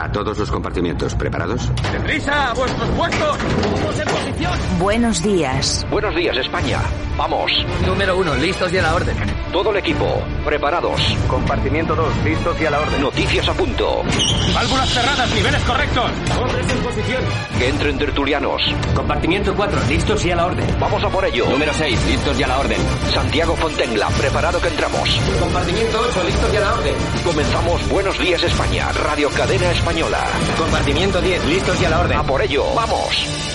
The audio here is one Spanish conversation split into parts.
A todos los compartimientos, ¿preparados? ¡Deprisa! ¡A vuestros puestos! ¡Vamos en posición! Buenos días. Buenos días, España. Vamos. Número uno, listos y a la orden. Todo el equipo, preparados. Compartimiento 2, listos y a la orden. Noticias a punto. Válvulas cerradas, niveles correctos. Hombres en posición. Que entren tertulianos. Compartimiento 4, listos y a la orden. Vamos a por ello. Número 6, listos y a la orden. Santiago Fontenla, preparado que entramos. Compartimiento 8, listos y a la orden. Comenzamos Buenos Días España, Radio Cadena Española. Compartimiento 10, listos y a la orden. A por ello, vamos.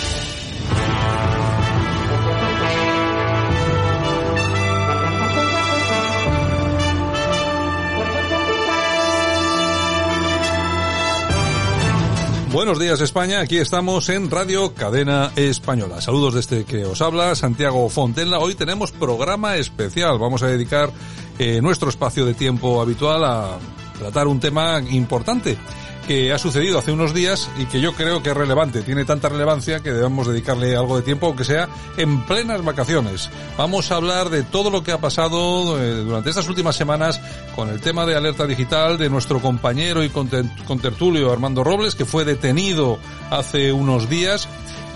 Buenos días España, aquí estamos en Radio Cadena Española. Saludos desde que os habla Santiago Fontenla. Hoy tenemos programa especial. Vamos a dedicar eh, nuestro espacio de tiempo habitual a tratar un tema importante que ha sucedido hace unos días y que yo creo que es relevante. Tiene tanta relevancia que debemos dedicarle algo de tiempo, aunque sea en plenas vacaciones. Vamos a hablar de todo lo que ha pasado eh, durante estas últimas semanas con el tema de alerta digital de nuestro compañero y contertulio Armando Robles, que fue detenido hace unos días.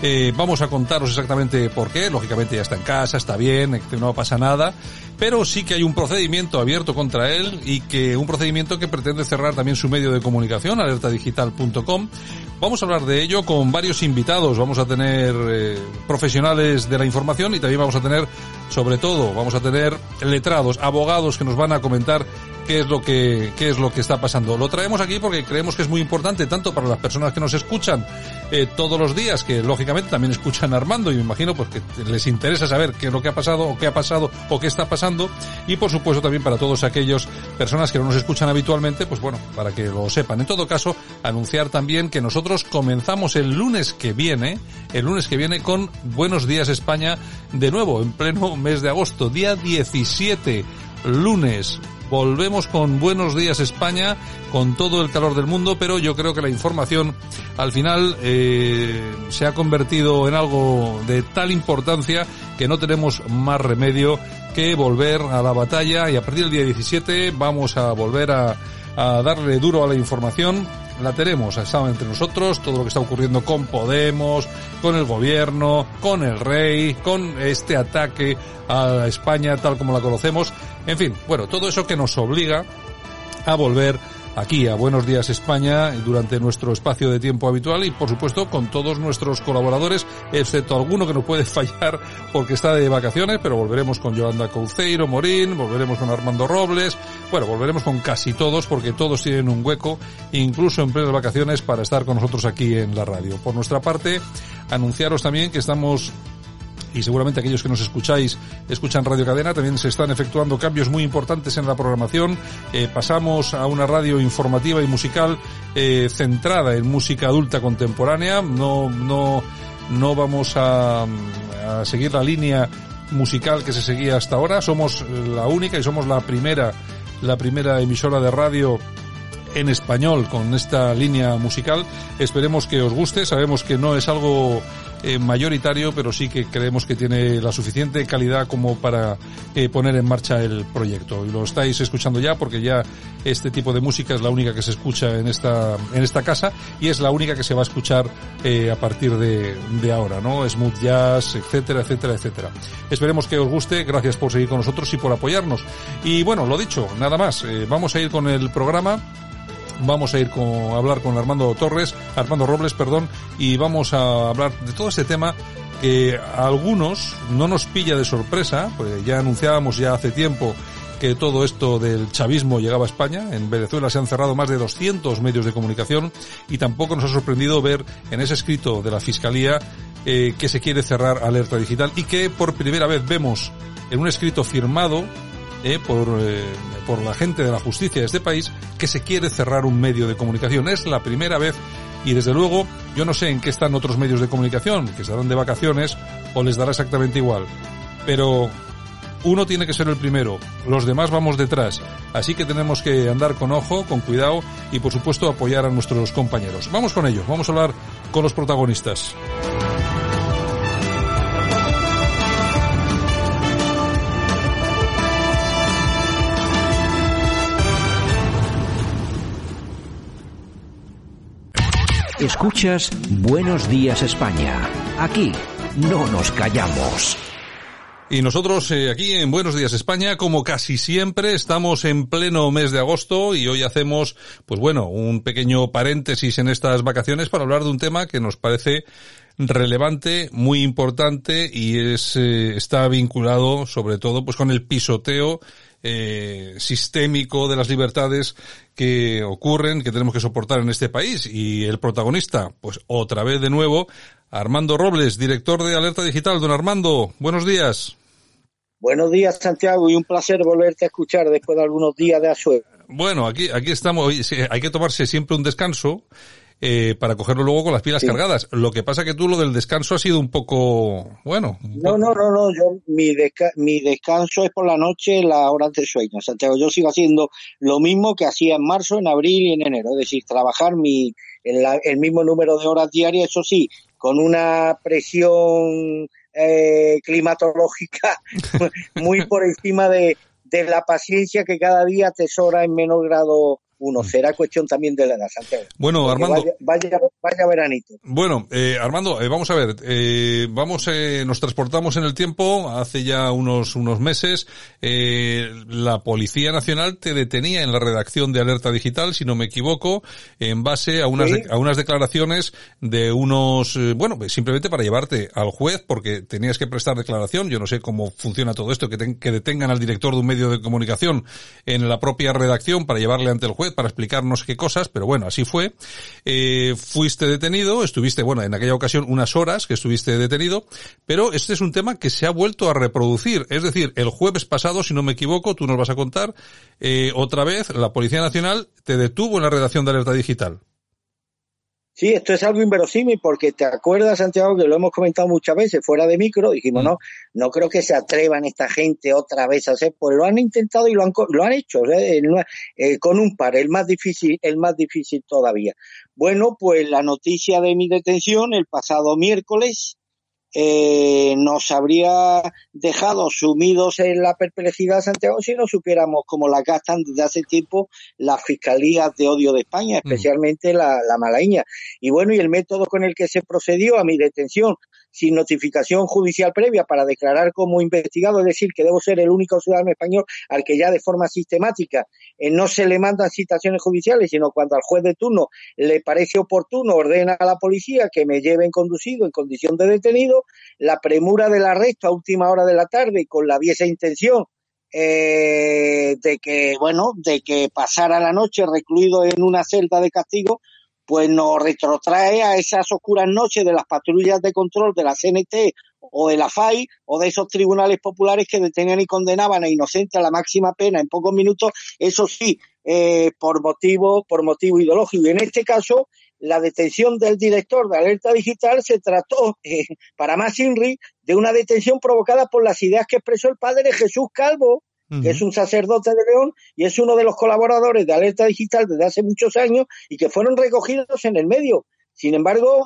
Eh, vamos a contaros exactamente por qué. Lógicamente ya está en casa, está bien, no pasa nada pero sí que hay un procedimiento abierto contra él y que un procedimiento que pretende cerrar también su medio de comunicación, alertadigital.com. Vamos a hablar de ello con varios invitados. Vamos a tener eh, profesionales de la información y también vamos a tener, sobre todo, vamos a tener letrados, abogados que nos van a comentar qué es lo que qué es lo que está pasando. Lo traemos aquí porque creemos que es muy importante tanto para las personas que nos escuchan eh, todos los días, que lógicamente también escuchan a Armando y me imagino pues que les interesa saber qué es lo que ha pasado o qué ha pasado o qué está pasando y por supuesto también para todos aquellos personas que no nos escuchan habitualmente, pues bueno, para que lo sepan. En todo caso, anunciar también que nosotros comenzamos el lunes que viene, el lunes que viene con Buenos Días España de nuevo en pleno mes de agosto, día 17 lunes Volvemos con Buenos Días España, con todo el calor del mundo, pero yo creo que la información al final eh, se ha convertido en algo de tal importancia que no tenemos más remedio que volver a la batalla y a partir del día 17 vamos a volver a, a darle duro a la información la tenemos, estado entre nosotros, todo lo que está ocurriendo con Podemos, con el gobierno, con el rey, con este ataque a España tal como la conocemos. En fin, bueno, todo eso que nos obliga a volver aquí a Buenos Días España durante nuestro espacio de tiempo habitual y por supuesto con todos nuestros colaboradores, excepto alguno que nos puede fallar porque está de vacaciones, pero volveremos con Yolanda Couceiro Morín, volveremos con Armando Robles, bueno, volveremos con casi todos porque todos tienen un hueco, incluso en plenas vacaciones, para estar con nosotros aquí en la radio. Por nuestra parte, anunciaros también que estamos y seguramente aquellos que nos escucháis escuchan Radio Cadena, también se están efectuando cambios muy importantes en la programación. Eh, pasamos a una radio informativa y musical eh, centrada en música adulta contemporánea. No, no, no vamos a, a seguir la línea musical que se seguía hasta ahora. Somos la única y somos la primera, la primera emisora de radio en español con esta línea musical. Esperemos que os guste. Sabemos que no es algo eh, mayoritario, pero sí que creemos que tiene la suficiente calidad como para eh, poner en marcha el proyecto. Y lo estáis escuchando ya porque ya este tipo de música es la única que se escucha en esta, en esta casa y es la única que se va a escuchar eh, a partir de, de ahora, ¿no? Smooth jazz, etcétera, etcétera, etcétera. Esperemos que os guste. Gracias por seguir con nosotros y por apoyarnos. Y bueno, lo dicho, nada más. vamos a ir con el programa vamos a ir con, a hablar con Armando Torres, Armando Robles, perdón, y vamos a hablar de todo este tema que a algunos no nos pilla de sorpresa, pues ya anunciábamos ya hace tiempo que todo esto del chavismo llegaba a España. En Venezuela se han cerrado más de 200 medios de comunicación y tampoco nos ha sorprendido ver en ese escrito de la Fiscalía eh, que se quiere cerrar alerta digital y que por primera vez vemos en un escrito firmado eh, por, eh, por la gente de la justicia de este país que se quiere cerrar un medio de comunicación. Es la primera vez y desde luego yo no sé en qué están otros medios de comunicación, que estarán de vacaciones o les dará exactamente igual. Pero uno tiene que ser el primero, los demás vamos detrás. Así que tenemos que andar con ojo, con cuidado y por supuesto apoyar a nuestros compañeros. Vamos con ello, vamos a hablar con los protagonistas. Escuchas Buenos Días España. Aquí no nos callamos. Y nosotros eh, aquí en Buenos Días España, como casi siempre, estamos en pleno mes de agosto y hoy hacemos, pues bueno, un pequeño paréntesis en estas vacaciones para hablar de un tema que nos parece relevante, muy importante y es eh, está vinculado sobre todo pues con el pisoteo eh, sistémico de las libertades que ocurren, que tenemos que soportar en este país. Y el protagonista, pues otra vez de nuevo, Armando Robles, director de Alerta Digital. Don Armando, buenos días. Buenos días, Santiago, y un placer volverte a escuchar después de algunos días de asueto. Bueno, aquí, aquí estamos. Hay que tomarse siempre un descanso eh, para cogerlo luego con las pilas cargadas. Lo que pasa que tú lo del descanso ha sido un poco, bueno. no, no, no, no, yo, mi, mi descanso es por la noche, la hora de sueño. Santiago, yo sigo haciendo lo mismo que hacía en marzo, en abril y en enero, es decir, trabajar mi, el mismo número de horas diarias, eso sí, con una presión eh, climatológica muy por encima de, de la paciencia que cada día atesora en menor grado uno. Mm. Será cuestión también de la edad, Santiago. Bueno, Armando. Vaya, vaya, veranito. Bueno, eh, Armando, eh, vamos a ver. Eh, vamos, eh, nos transportamos en el tiempo. Hace ya unos, unos meses, eh, la Policía Nacional te detenía en la redacción de Alerta Digital, si no me equivoco, en base a unas, a unas declaraciones de unos, bueno, simplemente para llevarte al juez, porque tenías que prestar declaración. Yo no sé cómo funciona todo esto, que, que detengan al director de un medio de comunicación en la propia redacción para llevarle ante el juez para explicarnos qué cosas, pero bueno, así fue. Eh, fuiste detenido, estuviste, bueno, en aquella ocasión unas horas que estuviste detenido, pero este es un tema que se ha vuelto a reproducir. Es decir, el jueves pasado, si no me equivoco, tú nos vas a contar, eh, otra vez la Policía Nacional te detuvo en la redacción de Alerta Digital. Sí, esto es algo inverosímil porque te acuerdas, Santiago, que lo hemos comentado muchas veces fuera de micro, dijimos, mm. no, no creo que se atrevan esta gente otra vez a hacer, pues lo han intentado y lo han, lo han hecho, ¿eh? Eh, con un par, el más difícil, el más difícil todavía. Bueno, pues la noticia de mi detención el pasado miércoles eh, nos habría dejado sumidos en la perplejidad Santiago si no supiéramos cómo la gastan desde hace tiempo las fiscalías de odio de España, mm. especialmente la, la malaña. Y bueno, y el método con el que se procedió a mi detención sin notificación judicial previa para declarar como investigado, es decir, que debo ser el único ciudadano español al que ya de forma sistemática eh, no se le mandan citaciones judiciales, sino cuando al juez de turno le parece oportuno, ordena a la policía que me lleven conducido en condición de detenido, la premura del arresto a última hora de la tarde con la viesa intención eh, de que, bueno, de que pasara la noche recluido en una celda de castigo, pues nos retrotrae a esas oscuras noches de las patrullas de control de la CNT o de la FAI o de esos tribunales populares que detenían y condenaban a inocentes a la máxima pena en pocos minutos, eso sí, eh, por motivo, por motivo ideológico. Y en este caso, la detención del director de Alerta Digital se trató, eh, para más INRI, de una detención provocada por las ideas que expresó el padre Jesús Calvo, que es un sacerdote de León y es uno de los colaboradores de Alerta Digital desde hace muchos años y que fueron recogidos en el medio. Sin embargo,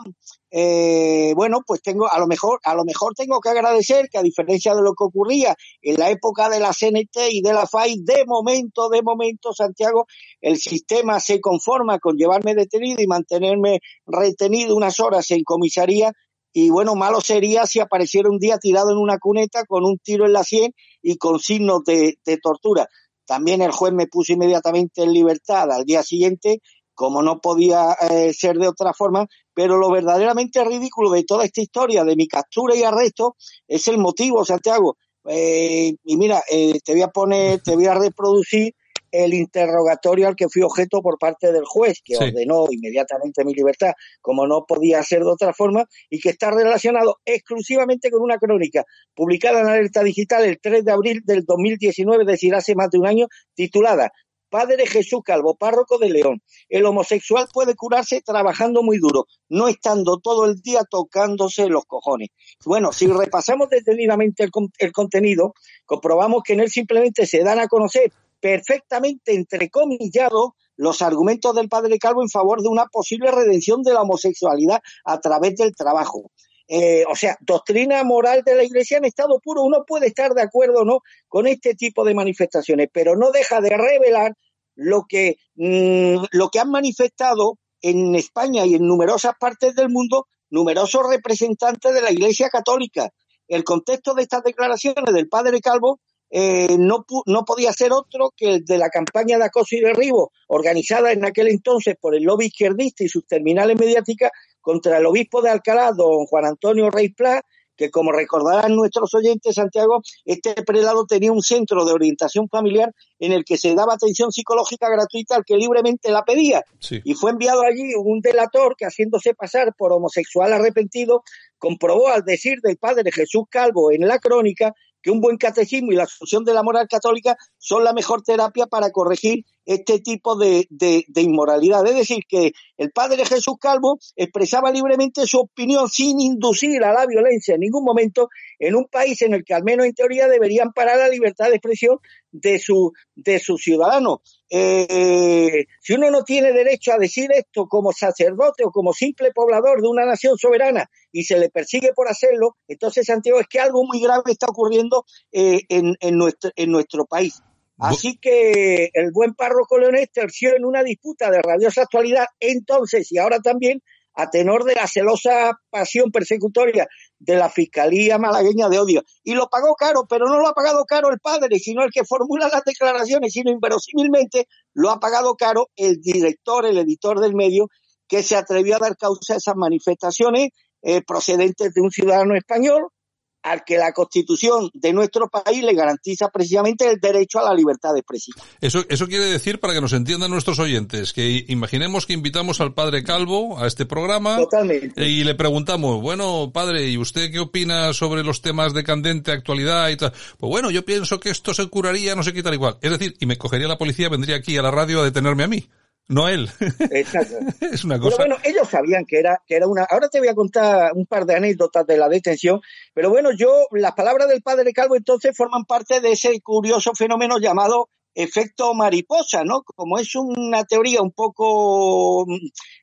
eh, bueno, pues tengo, a lo mejor, a lo mejor tengo que agradecer que a diferencia de lo que ocurría en la época de la CNT y de la FAI, de momento, de momento, Santiago, el sistema se conforma con llevarme detenido y mantenerme retenido unas horas en comisaría y bueno, malo sería si apareciera un día tirado en una cuneta con un tiro en la sien y con signos de, tortura. También el juez me puso inmediatamente en libertad al día siguiente, como no podía eh, ser de otra forma, pero lo verdaderamente ridículo de toda esta historia de mi captura y arresto es el motivo, Santiago. Eh, y mira, eh, te voy a poner, te voy a reproducir el interrogatorio al que fui objeto por parte del juez, que ordenó inmediatamente mi libertad, como no podía ser de otra forma, y que está relacionado exclusivamente con una crónica publicada en Alerta Digital el 3 de abril del 2019, es decir, hace más de un año, titulada Padre Jesús Calvo, párroco de León. El homosexual puede curarse trabajando muy duro, no estando todo el día tocándose los cojones. Bueno, si repasamos detenidamente el, el contenido, comprobamos que en él simplemente se dan a conocer perfectamente entrecomillado los argumentos del padre Calvo en favor de una posible redención de la homosexualidad a través del trabajo. Eh, o sea, doctrina moral de la Iglesia en estado puro. Uno puede estar de acuerdo o no con este tipo de manifestaciones, pero no deja de revelar lo que, mm, lo que han manifestado en España y en numerosas partes del mundo numerosos representantes de la Iglesia Católica. El contexto de estas declaraciones del padre Calvo eh, no, no podía ser otro que el de la campaña de acoso y derribo organizada en aquel entonces por el lobby izquierdista y sus terminales mediáticas contra el obispo de Alcalá, don Juan Antonio Rey Pla, que como recordarán nuestros oyentes, Santiago, este prelado tenía un centro de orientación familiar en el que se daba atención psicológica gratuita al que libremente la pedía. Y fue enviado allí un delator que, haciéndose pasar por homosexual arrepentido, comprobó al decir del padre Jesús Calvo en la crónica que un buen catecismo y la asunción de la moral católica son la mejor terapia para corregir este tipo de, de, inmoralidad. Es decir, que el padre Jesús Calvo expresaba libremente su opinión sin inducir a la violencia en ningún momento en un país en el que al menos en teoría deberían parar la libertad de expresión de su de sus ciudadanos. Eh, si uno no tiene derecho a decir esto como sacerdote o como simple poblador de una nación soberana y se le persigue por hacerlo, entonces Santiago es que algo muy grave está ocurriendo eh, en, en, nuestro, en nuestro país. Así que el buen párroco leonés terció en una disputa de radiosa actualidad entonces y ahora también a tenor de la celosa pasión persecutoria de la Fiscalía Malagueña de Odio. Y lo pagó caro, pero no lo ha pagado caro el padre, sino el que formula las declaraciones, sino inverosímilmente lo ha pagado caro el director, el editor del medio, que se atrevió a dar causa a esas manifestaciones eh, procedentes de un ciudadano español al que la Constitución de nuestro país le garantiza precisamente el derecho a la libertad de expresión. Eso, eso quiere decir, para que nos entiendan nuestros oyentes, que imaginemos que invitamos al padre Calvo a este programa y le preguntamos, bueno, padre, ¿y usted qué opina sobre los temas de candente actualidad y tal? Pues bueno, yo pienso que esto se curaría, no sé qué tal igual. Es decir, y me cogería la policía, vendría aquí a la radio a detenerme a mí. No él. Exacto. es una cosa. Pero bueno, ellos sabían que era, que era una. Ahora te voy a contar un par de anécdotas de la detención. Pero bueno, yo, las palabras del padre Calvo entonces forman parte de ese curioso fenómeno llamado efecto mariposa, ¿no? Como es una teoría un poco,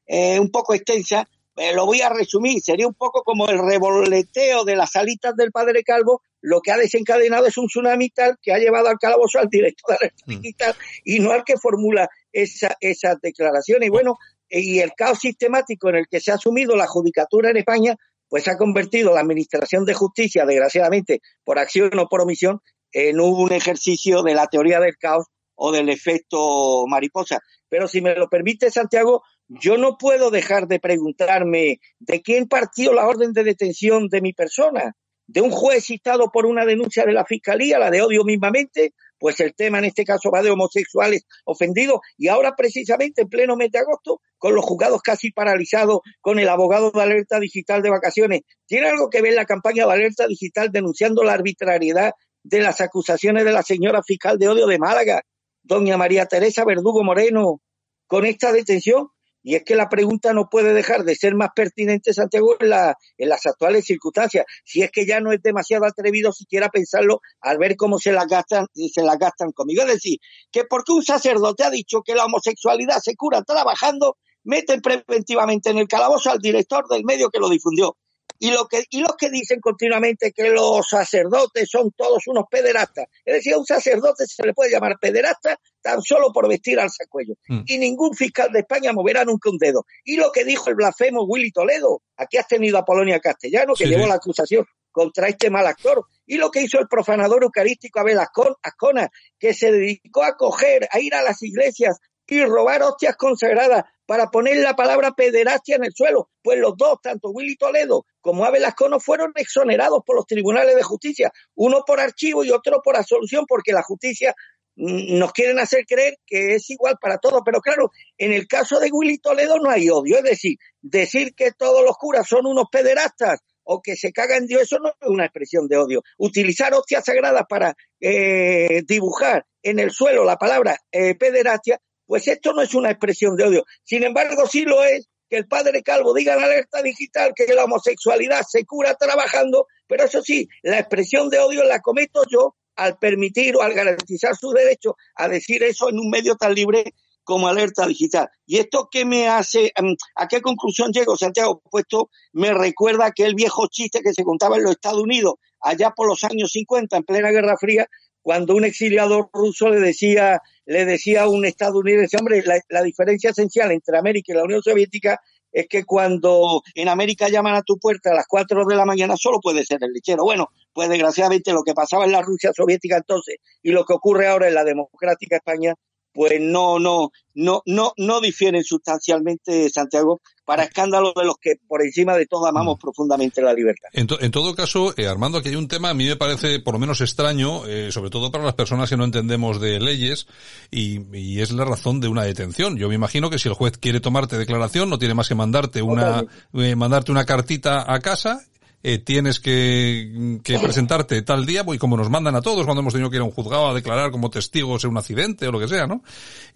eh, un poco extensa, eh, lo voy a resumir. Sería un poco como el revoleteo de las alitas del padre Calvo lo que ha desencadenado es un tsunami tal que ha llevado al calabozo al director de la mm. y no al que formula esa, esas declaraciones. Y bueno, y el caos sistemático en el que se ha asumido la judicatura en España, pues ha convertido la Administración de Justicia, desgraciadamente, por acción o por omisión, en un ejercicio de la teoría del caos o del efecto mariposa. Pero si me lo permite, Santiago, yo no puedo dejar de preguntarme de quién partió la orden de detención de mi persona, de un juez citado por una denuncia de la Fiscalía, la de odio mismamente, pues el tema en este caso va de homosexuales ofendidos y ahora precisamente en pleno mes de agosto, con los juzgados casi paralizados, con el abogado de alerta digital de vacaciones, ¿tiene algo que ver la campaña de alerta digital denunciando la arbitrariedad de las acusaciones de la señora fiscal de odio de Málaga, doña María Teresa Verdugo Moreno, con esta detención? Y es que la pregunta no puede dejar de ser más pertinente, Santiago, en, la, en las actuales circunstancias. Si es que ya no es demasiado atrevido siquiera pensarlo al ver cómo se las gastan se las gastan conmigo. Es decir, que porque un sacerdote ha dicho que la homosexualidad se cura trabajando, meten preventivamente en el calabozo al director del medio que lo difundió y, lo que, y los que dicen continuamente que los sacerdotes son todos unos pederastas. Es decir, a un sacerdote se le puede llamar pederasta tan solo por vestir al sacuello. Mm. Y ningún fiscal de España moverá nunca un dedo. Y lo que dijo el blasfemo Willy Toledo, aquí has tenido a Polonia Castellano, que llevó la acusación contra este mal actor. Y lo que hizo el profanador eucarístico Abel Ascona, que se dedicó a coger, a ir a las iglesias y robar hostias consagradas para poner la palabra pederastia en el suelo. Pues los dos, tanto Willy Toledo como Abel Ascono, fueron exonerados por los tribunales de justicia, uno por archivo y otro por absolución, porque la justicia nos quieren hacer creer que es igual para todos, pero claro, en el caso de Willy Toledo no hay odio, es decir, decir que todos los curas son unos pederastas o que se cagan en Dios, eso no es una expresión de odio. Utilizar hostias sagradas para eh, dibujar en el suelo la palabra eh, pederastia pues esto no es una expresión de odio. Sin embargo, sí lo es que el padre Calvo diga en alerta digital que la homosexualidad se cura trabajando, pero eso sí, la expresión de odio la cometo yo al permitir o al garantizar su derecho a decir eso en un medio tan libre como alerta digital. ¿Y esto qué me hace? Em, ¿A qué conclusión llego, Santiago? Puesto me recuerda aquel viejo chiste que se contaba en los Estados Unidos allá por los años 50, en plena Guerra Fría, cuando un exiliado ruso le decía, le decía a un estadounidense, hombre, la diferencia esencial entre América y la Unión Soviética es que cuando en América llaman a tu puerta a las 4 de la mañana solo puede ser el lechero. Bueno, pues desgraciadamente lo que pasaba en la Rusia soviética entonces y lo que ocurre ahora en la democrática España pues no, no, no, no, no difieren sustancialmente, Santiago, para escándalos de los que por encima de todo amamos mm. profundamente la libertad. En, en todo caso, eh, Armando, aquí hay un tema, a mí me parece por lo menos extraño, eh, sobre todo para las personas que no entendemos de leyes, y, y, es la razón de una detención. Yo me imagino que si el juez quiere tomarte declaración, no tiene más que mandarte una, eh, mandarte una cartita a casa eh, tienes que, que, presentarte tal día, y como nos mandan a todos cuando hemos tenido que ir a un juzgado a declarar como testigos en un accidente o lo que sea, ¿no?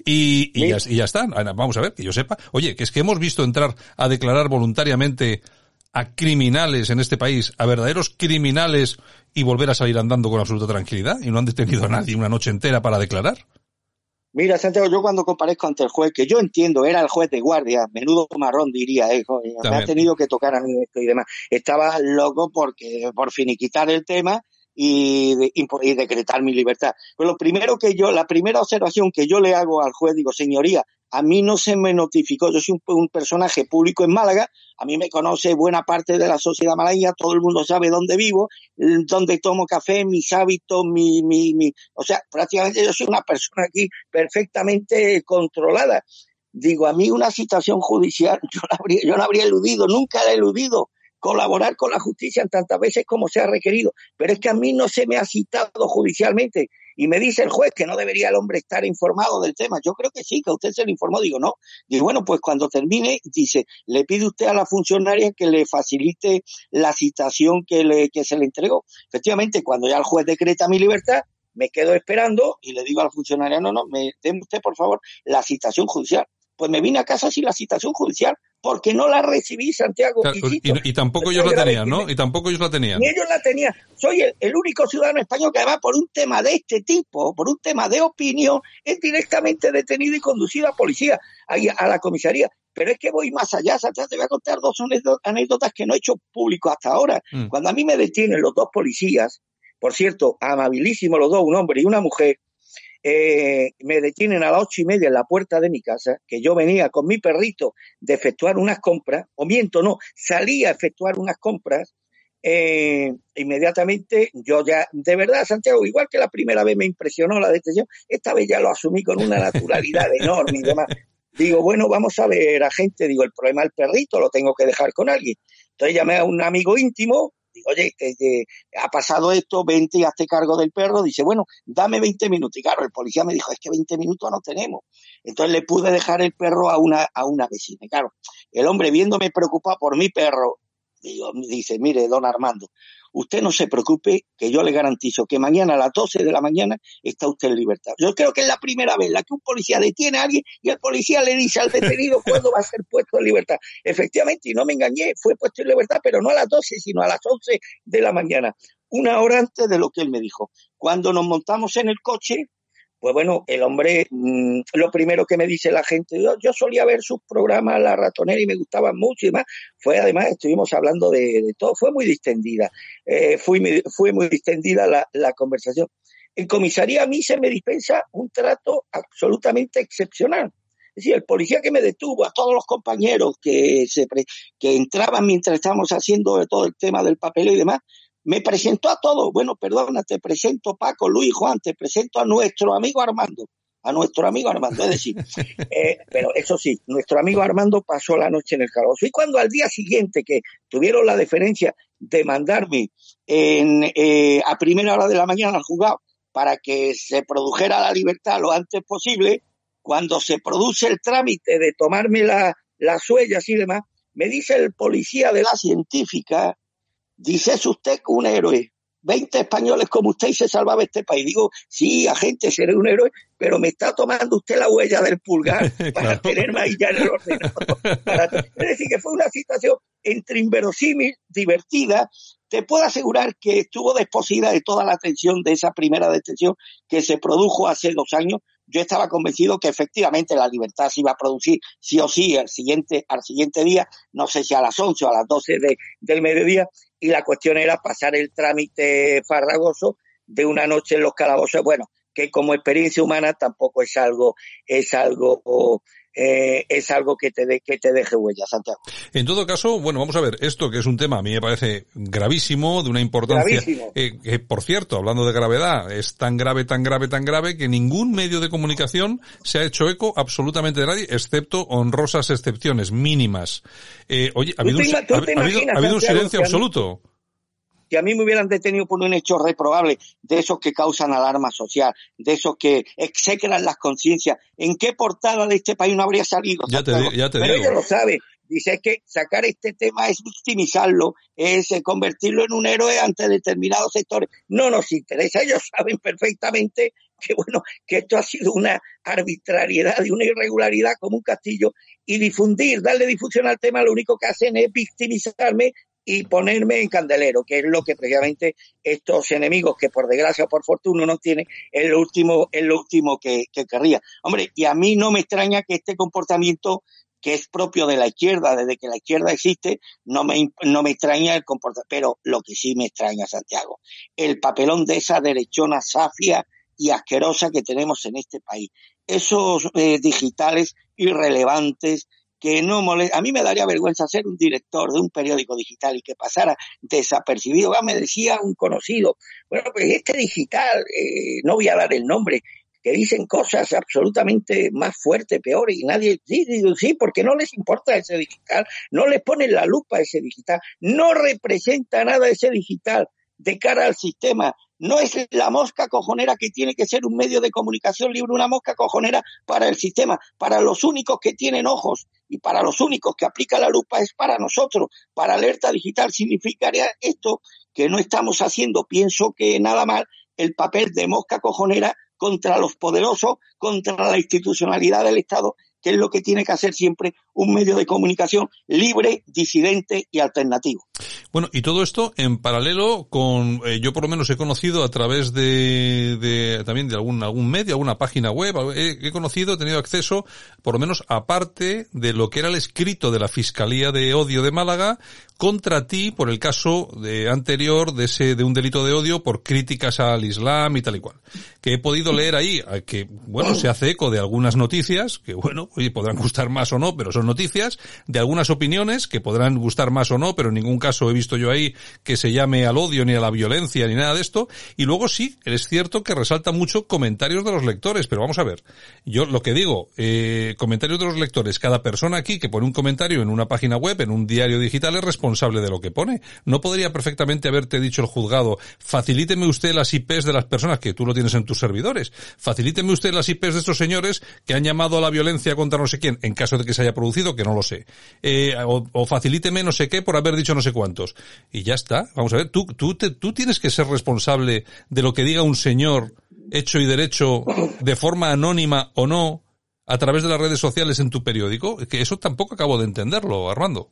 Y, y, ya, y ya está. Vamos a ver, que yo sepa. Oye, que es que hemos visto entrar a declarar voluntariamente a criminales en este país, a verdaderos criminales y volver a salir andando con absoluta tranquilidad y no han detenido a nadie una noche entera para declarar. Mira, Santiago, yo cuando comparezco ante el juez, que yo entiendo, era el juez de guardia, menudo marrón diría, eh, me ha tenido que tocar a mí esto y demás. Estaba loco porque por finiquitar el tema y, y, decretar mi libertad. Pues lo primero que yo, la primera observación que yo le hago al juez, digo, señoría, a mí no se me notificó, yo soy un, personaje público en Málaga, a mí me conoce buena parte de la sociedad malagueña, todo el mundo sabe dónde vivo, dónde tomo café, mis hábitos, mi, mi, mi, o sea, prácticamente yo soy una persona aquí perfectamente controlada. Digo, a mí una citación judicial, yo la habría, yo no habría eludido, nunca la he eludido colaborar con la justicia en tantas veces como sea requerido. Pero es que a mí no se me ha citado judicialmente. Y me dice el juez que no debería el hombre estar informado del tema. Yo creo que sí, que usted se lo informó. Digo, no. Digo, bueno, pues cuando termine, dice, le pide usted a la funcionaria que le facilite la citación que, le, que se le entregó. Efectivamente, cuando ya el juez decreta mi libertad, me quedo esperando y le digo a la funcionaria, no, no, me den usted, por favor, la citación judicial. Pues me vine a casa sin la citación judicial porque no la recibí, Santiago. y, tampoco ellos la tenían, ¿no? Y tampoco ellos la tenían. Ni ellos la tenían. Soy el, único ciudadano español que además por un tema de este tipo, por un tema de opinión, es directamente detenido y conducido a policía, a, a la comisaría. Pero es que voy más allá, Santiago, te voy a contar dos anécdotas que no he hecho público hasta ahora. Mm. Cuando a mí me detienen los dos policías, por cierto, amabilísimos los dos, un hombre y una mujer, eh, me detienen a las ocho y media en la puerta de mi casa, que yo venía con mi perrito de efectuar unas compras, o miento, no, salía a efectuar unas compras, eh, inmediatamente yo ya, de verdad, Santiago, igual que la primera vez me impresionó la detención, esta vez ya lo asumí con una naturalidad enorme y demás. Digo, bueno, vamos a ver, agente, digo, el problema del perrito lo tengo que dejar con alguien. Entonces llamé a un amigo íntimo, Oye, ha pasado esto, vente y hazte cargo del perro. Dice, bueno, dame 20 minutos. Y claro, el policía me dijo, es que 20 minutos no tenemos. Entonces le pude dejar el perro a una, a una vecina. Y claro, el hombre viéndome preocupado por mi perro, dice, mire, don Armando, usted no se preocupe, que yo le garantizo que mañana a las 12 de la mañana está usted en libertad. Yo creo que es la primera vez la que un policía detiene a alguien y el policía le dice al detenido cuándo va a ser puesto en libertad. Efectivamente, y no me engañé, fue puesto en libertad, pero no a las 12, sino a las 11 de la mañana, una hora antes de lo que él me dijo. Cuando nos montamos en el coche, pues bueno, el hombre, mm, lo primero que me dice la gente, yo, solía ver sus programas, La Ratonera, y me gustaban mucho y demás, fue además, estuvimos hablando de, todo, fue muy distendida, eh, fue, muy distendida la, conversación. En comisaría a mí se me dispensa un trato absolutamente excepcional. Es decir, el policía que me detuvo, a todos los compañeros que, que entraban mientras estábamos haciendo todo el tema del papel y demás, me presentó a todos. Bueno, perdona, te presento Paco, Luis, Juan, te presento a nuestro amigo Armando. A nuestro amigo Armando, es decir, eh, pero eso sí, nuestro amigo Armando pasó la noche en el calabozo. Y cuando al día siguiente que tuvieron la deferencia de mandarme en, eh, a primera hora de la mañana al juzgado para que se produjera la libertad lo antes posible, cuando se produce el trámite de tomarme la, las huellas y demás, me dice el policía de la científica, Dice usted que un héroe. 20 españoles como usted y se salvaba este país. Digo, sí, agente, seré un héroe, pero me está tomando usted la huella del pulgar para tenerme ahí ya en el ordenador. Es decir, que fue una situación entre inverosímil, divertida. Te puedo asegurar que estuvo desposida de toda la atención de esa primera detención que se produjo hace dos años. Yo estaba convencido que efectivamente la libertad se iba a producir sí o sí al siguiente, al siguiente día, no sé si a las 11 o a las 12 de, del mediodía, y la cuestión era pasar el trámite farragoso de una noche en los calabozos, bueno, que como experiencia humana tampoco es algo, es algo eh, es algo que te, que te deje huella, Santiago. En todo caso, bueno, vamos a ver, esto que es un tema a mí me parece gravísimo, de una importancia, eh, que por cierto, hablando de gravedad, es tan grave, tan grave, tan grave que ningún medio de comunicación se ha hecho eco absolutamente de nadie, excepto honrosas excepciones mínimas. Eh, oye, ha habido, un, ha habido un silencio absoluto que a mí me hubieran detenido por un hecho reprobable, de esos que causan alarma social, de esos que execran las conciencias, ¿en qué portada de este país no habría salido? Ya te, ya te Pero digo. lo sabe. Dice que sacar este tema es victimizarlo, es eh, convertirlo en un héroe ante determinados sectores. No nos interesa. Ellos saben perfectamente que bueno, que esto ha sido una arbitrariedad y una irregularidad como un castillo y difundir, darle difusión al tema, lo único que hacen es victimizarme y ponerme en candelero, que es lo que precisamente estos enemigos que por desgracia o por fortuna no tiene, es lo último, es lo último que, que querría. Hombre, y a mí no me extraña que este comportamiento que es propio de la izquierda, desde que la izquierda existe, no me, no me extraña el comportamiento, pero lo que sí me extraña, Santiago, el papelón de esa derechona safia y asquerosa que tenemos en este país. Esos eh, digitales irrelevantes que no molesta. A mí me daría vergüenza ser un director de un periódico digital y que pasara desapercibido. Ya me decía un conocido, bueno, pues este digital, eh, no voy a dar el nombre, que dicen cosas absolutamente más fuertes, peores, y nadie, sí, sí, porque no les importa ese digital, no les ponen la lupa a ese digital, no representa nada ese digital de cara al sistema, no es la mosca cojonera que tiene que ser un medio de comunicación libre, una mosca cojonera para el sistema, para los únicos que tienen ojos y para los únicos que aplica la lupa es para nosotros. Para alerta digital significaría esto que no estamos haciendo, pienso que nada mal, el papel de mosca cojonera contra los poderosos, contra la institucionalidad del Estado que es lo que tiene que hacer siempre un medio de comunicación libre, disidente y alternativo. Bueno, y todo esto en paralelo con, eh, yo por lo menos he conocido a través de, de también de algún, algún medio, alguna página web, he, he, conocido, he tenido acceso, por lo menos aparte de lo que era el escrito de la Fiscalía de Odio de Málaga contra ti por el caso de anterior de ese, de un delito de odio por críticas al Islam y tal y cual. Que he podido leer ahí, que, bueno, se hace eco de algunas noticias, que bueno, oye, podrán gustar más o no, pero son noticias, de algunas opiniones que podrán gustar más o no, pero en ningún caso he visto yo ahí que se llame al odio ni a la violencia ni nada de esto. Y luego sí, es cierto que resalta mucho comentarios de los lectores, pero vamos a ver. Yo lo que digo, eh, comentarios de los lectores, cada persona aquí que pone un comentario en una página web, en un diario digital, es responsable de lo que pone. No podría perfectamente haberte dicho el juzgado, facilíteme usted las IPs de las personas que tú lo tienes en tus servidores, facilíteme usted las IPs de estos señores que han llamado a la violencia contra no sé quién, en caso de que se haya producido, que no lo sé. Eh, o, o, facilíteme no sé qué por haber dicho no sé Y ya está. Vamos a ver, tú, tú, te, tú tienes que ser responsable de lo que diga un señor hecho y derecho de forma anónima o no a través de las redes sociales en tu periódico, que eso tampoco acabo de entenderlo, Armando.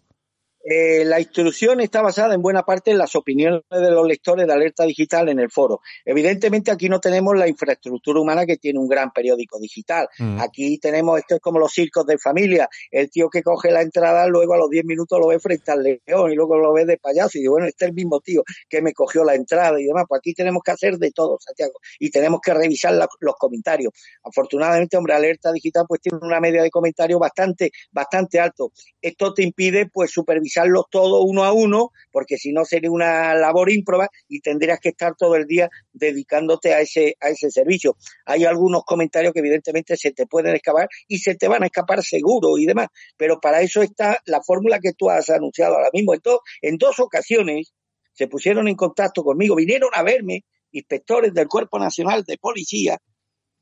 Eh, la instrucción está basada en buena parte en las opiniones de los lectores de alerta digital en el foro. Evidentemente aquí no tenemos la infraestructura humana que tiene un gran periódico digital. Mm. Aquí tenemos, esto es como los circos de familia, el tío que coge la entrada, luego a los 10 minutos lo ve frente al león y luego lo ve de payaso y dice, bueno, este es el mismo tío que me cogió la entrada y demás. Pues aquí tenemos que hacer de todo, Santiago, y tenemos que revisar la, los comentarios. Afortunadamente, hombre, alerta digital pues tiene una media de comentarios bastante, bastante alto. Esto te impide pues supervisar revisarlos todo uno a uno, porque si no sería una labor ímproba y tendrías que estar todo el día dedicándote a ese, a ese servicio. Hay algunos comentarios que evidentemente se te pueden escapar y se te van a escapar seguro y demás, pero para eso está la fórmula que tú has anunciado ahora mismo. Entonces, en dos ocasiones se pusieron en contacto conmigo, vinieron a verme inspectores del Cuerpo Nacional de Policía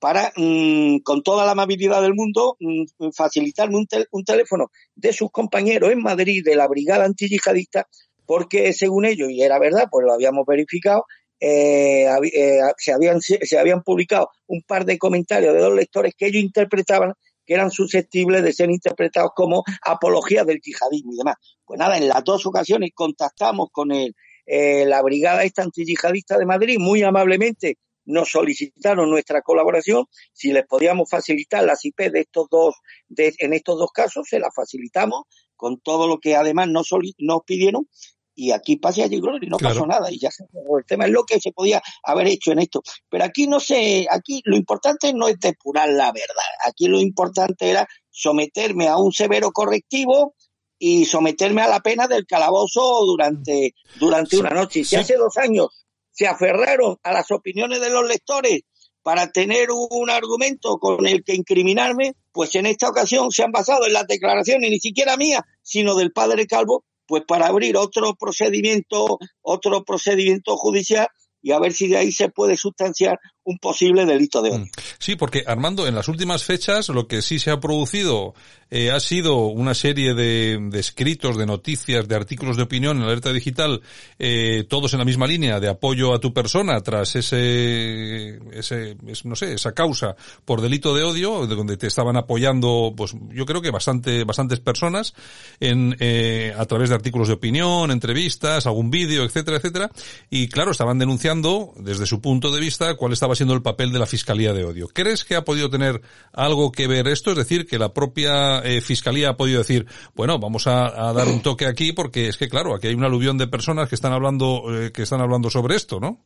para, mmm, con toda la amabilidad del mundo, mmm, facilitarme un, tel un, teléfono de sus compañeros en Madrid de la Brigada Antiyihadista, porque según ellos, y era verdad, pues lo habíamos verificado, eh, eh, se, habían, se habían publicado un par de comentarios de dos lectores que ellos interpretaban que eran susceptibles de ser interpretados como apología del yihadismo y demás. Pues nada, en las dos ocasiones contactamos con el, eh, la brigada esta antiyihadista de Madrid, muy amablemente nos solicitaron nuestra colaboración, si les podíamos facilitar las IP de estos dos, de, en estos dos casos, se las facilitamos con todo lo que además nos, nos pidieron y aquí pasa allí y no pasó nada y ya se el tema es lo que se podía haber hecho en esto. Pero aquí no sé aquí lo importante no es depurar la verdad aquí lo importante era someterme a un severo correctivo y someterme a la pena del calabozo durante durante una noche. Si hace dos años se aferraron a las opiniones de los lectores para tener un argumento con el que incriminarme, pues en esta ocasión se han basado en las declaraciones ni siquiera mías, sino del padre Calvo, pues para abrir otro procedimiento, otro procedimiento judicial y a ver si de ahí se puede sustanciar un posible delito de odio. Mm. Sí, porque Armando, en las últimas fechas lo que sí se ha producido eh, ha sido una serie de, de, escritos, de noticias, de artículos de opinión en alerta digital, eh, todos en la misma línea de apoyo a tu persona tras ese, ese, no sé, esa causa por delito de odio, de donde te estaban apoyando, pues yo creo que bastante, bastantes personas en, eh, a través de artículos de opinión, entrevistas, algún vídeo, etcétera, etcétera. Y claro, estaban denunciando desde su punto de vista cuál estaba siendo el papel de la Fiscalía de Odio. ¿Crees que ha podido tener algo que ver esto? Es decir, que la propia eh, Fiscalía ha podido decir, bueno, vamos a, dar un toque aquí porque es que claro, aquí hay un aluvión de personas que están hablando, eh, que están hablando sobre esto, ¿no?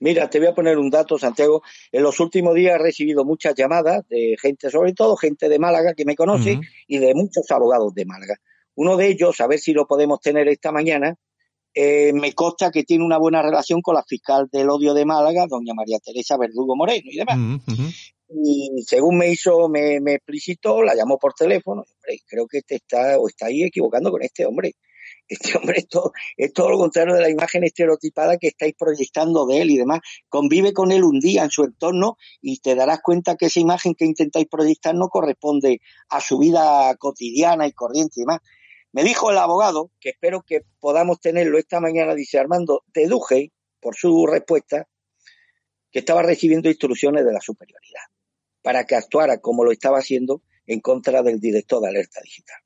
Mira, te voy a poner un dato, Santiago. En los últimos días he recibido muchas llamadas de gente, sobre todo gente de Málaga que me conoce y de muchos abogados de Málaga. Uno de ellos, a ver si lo podemos tener esta mañana, eh, me consta que tiene una buena relación con la fiscal del odio de Málaga, doña María Teresa Verdugo Moreno y demás. Mm, y según me hizo, me, me, explicitó, la llamó por teléfono, hombre, creo que te está, o está ahí equivocando con este hombre. Este hombre es todo, es todo lo contrario de la imagen estereotipada que estáis proyectando de él y demás. Convive con él un día en su entorno y te darás cuenta que esa imagen que intentáis proyectar no corresponde a su vida cotidiana y corriente y demás. Me dijo el abogado, que espero que podamos tenerlo esta mañana, dice Armando, deduje, por su respuesta, que estaba recibiendo instrucciones de la superioridad para que actuara como lo estaba haciendo en contra del director de Alerta Digital.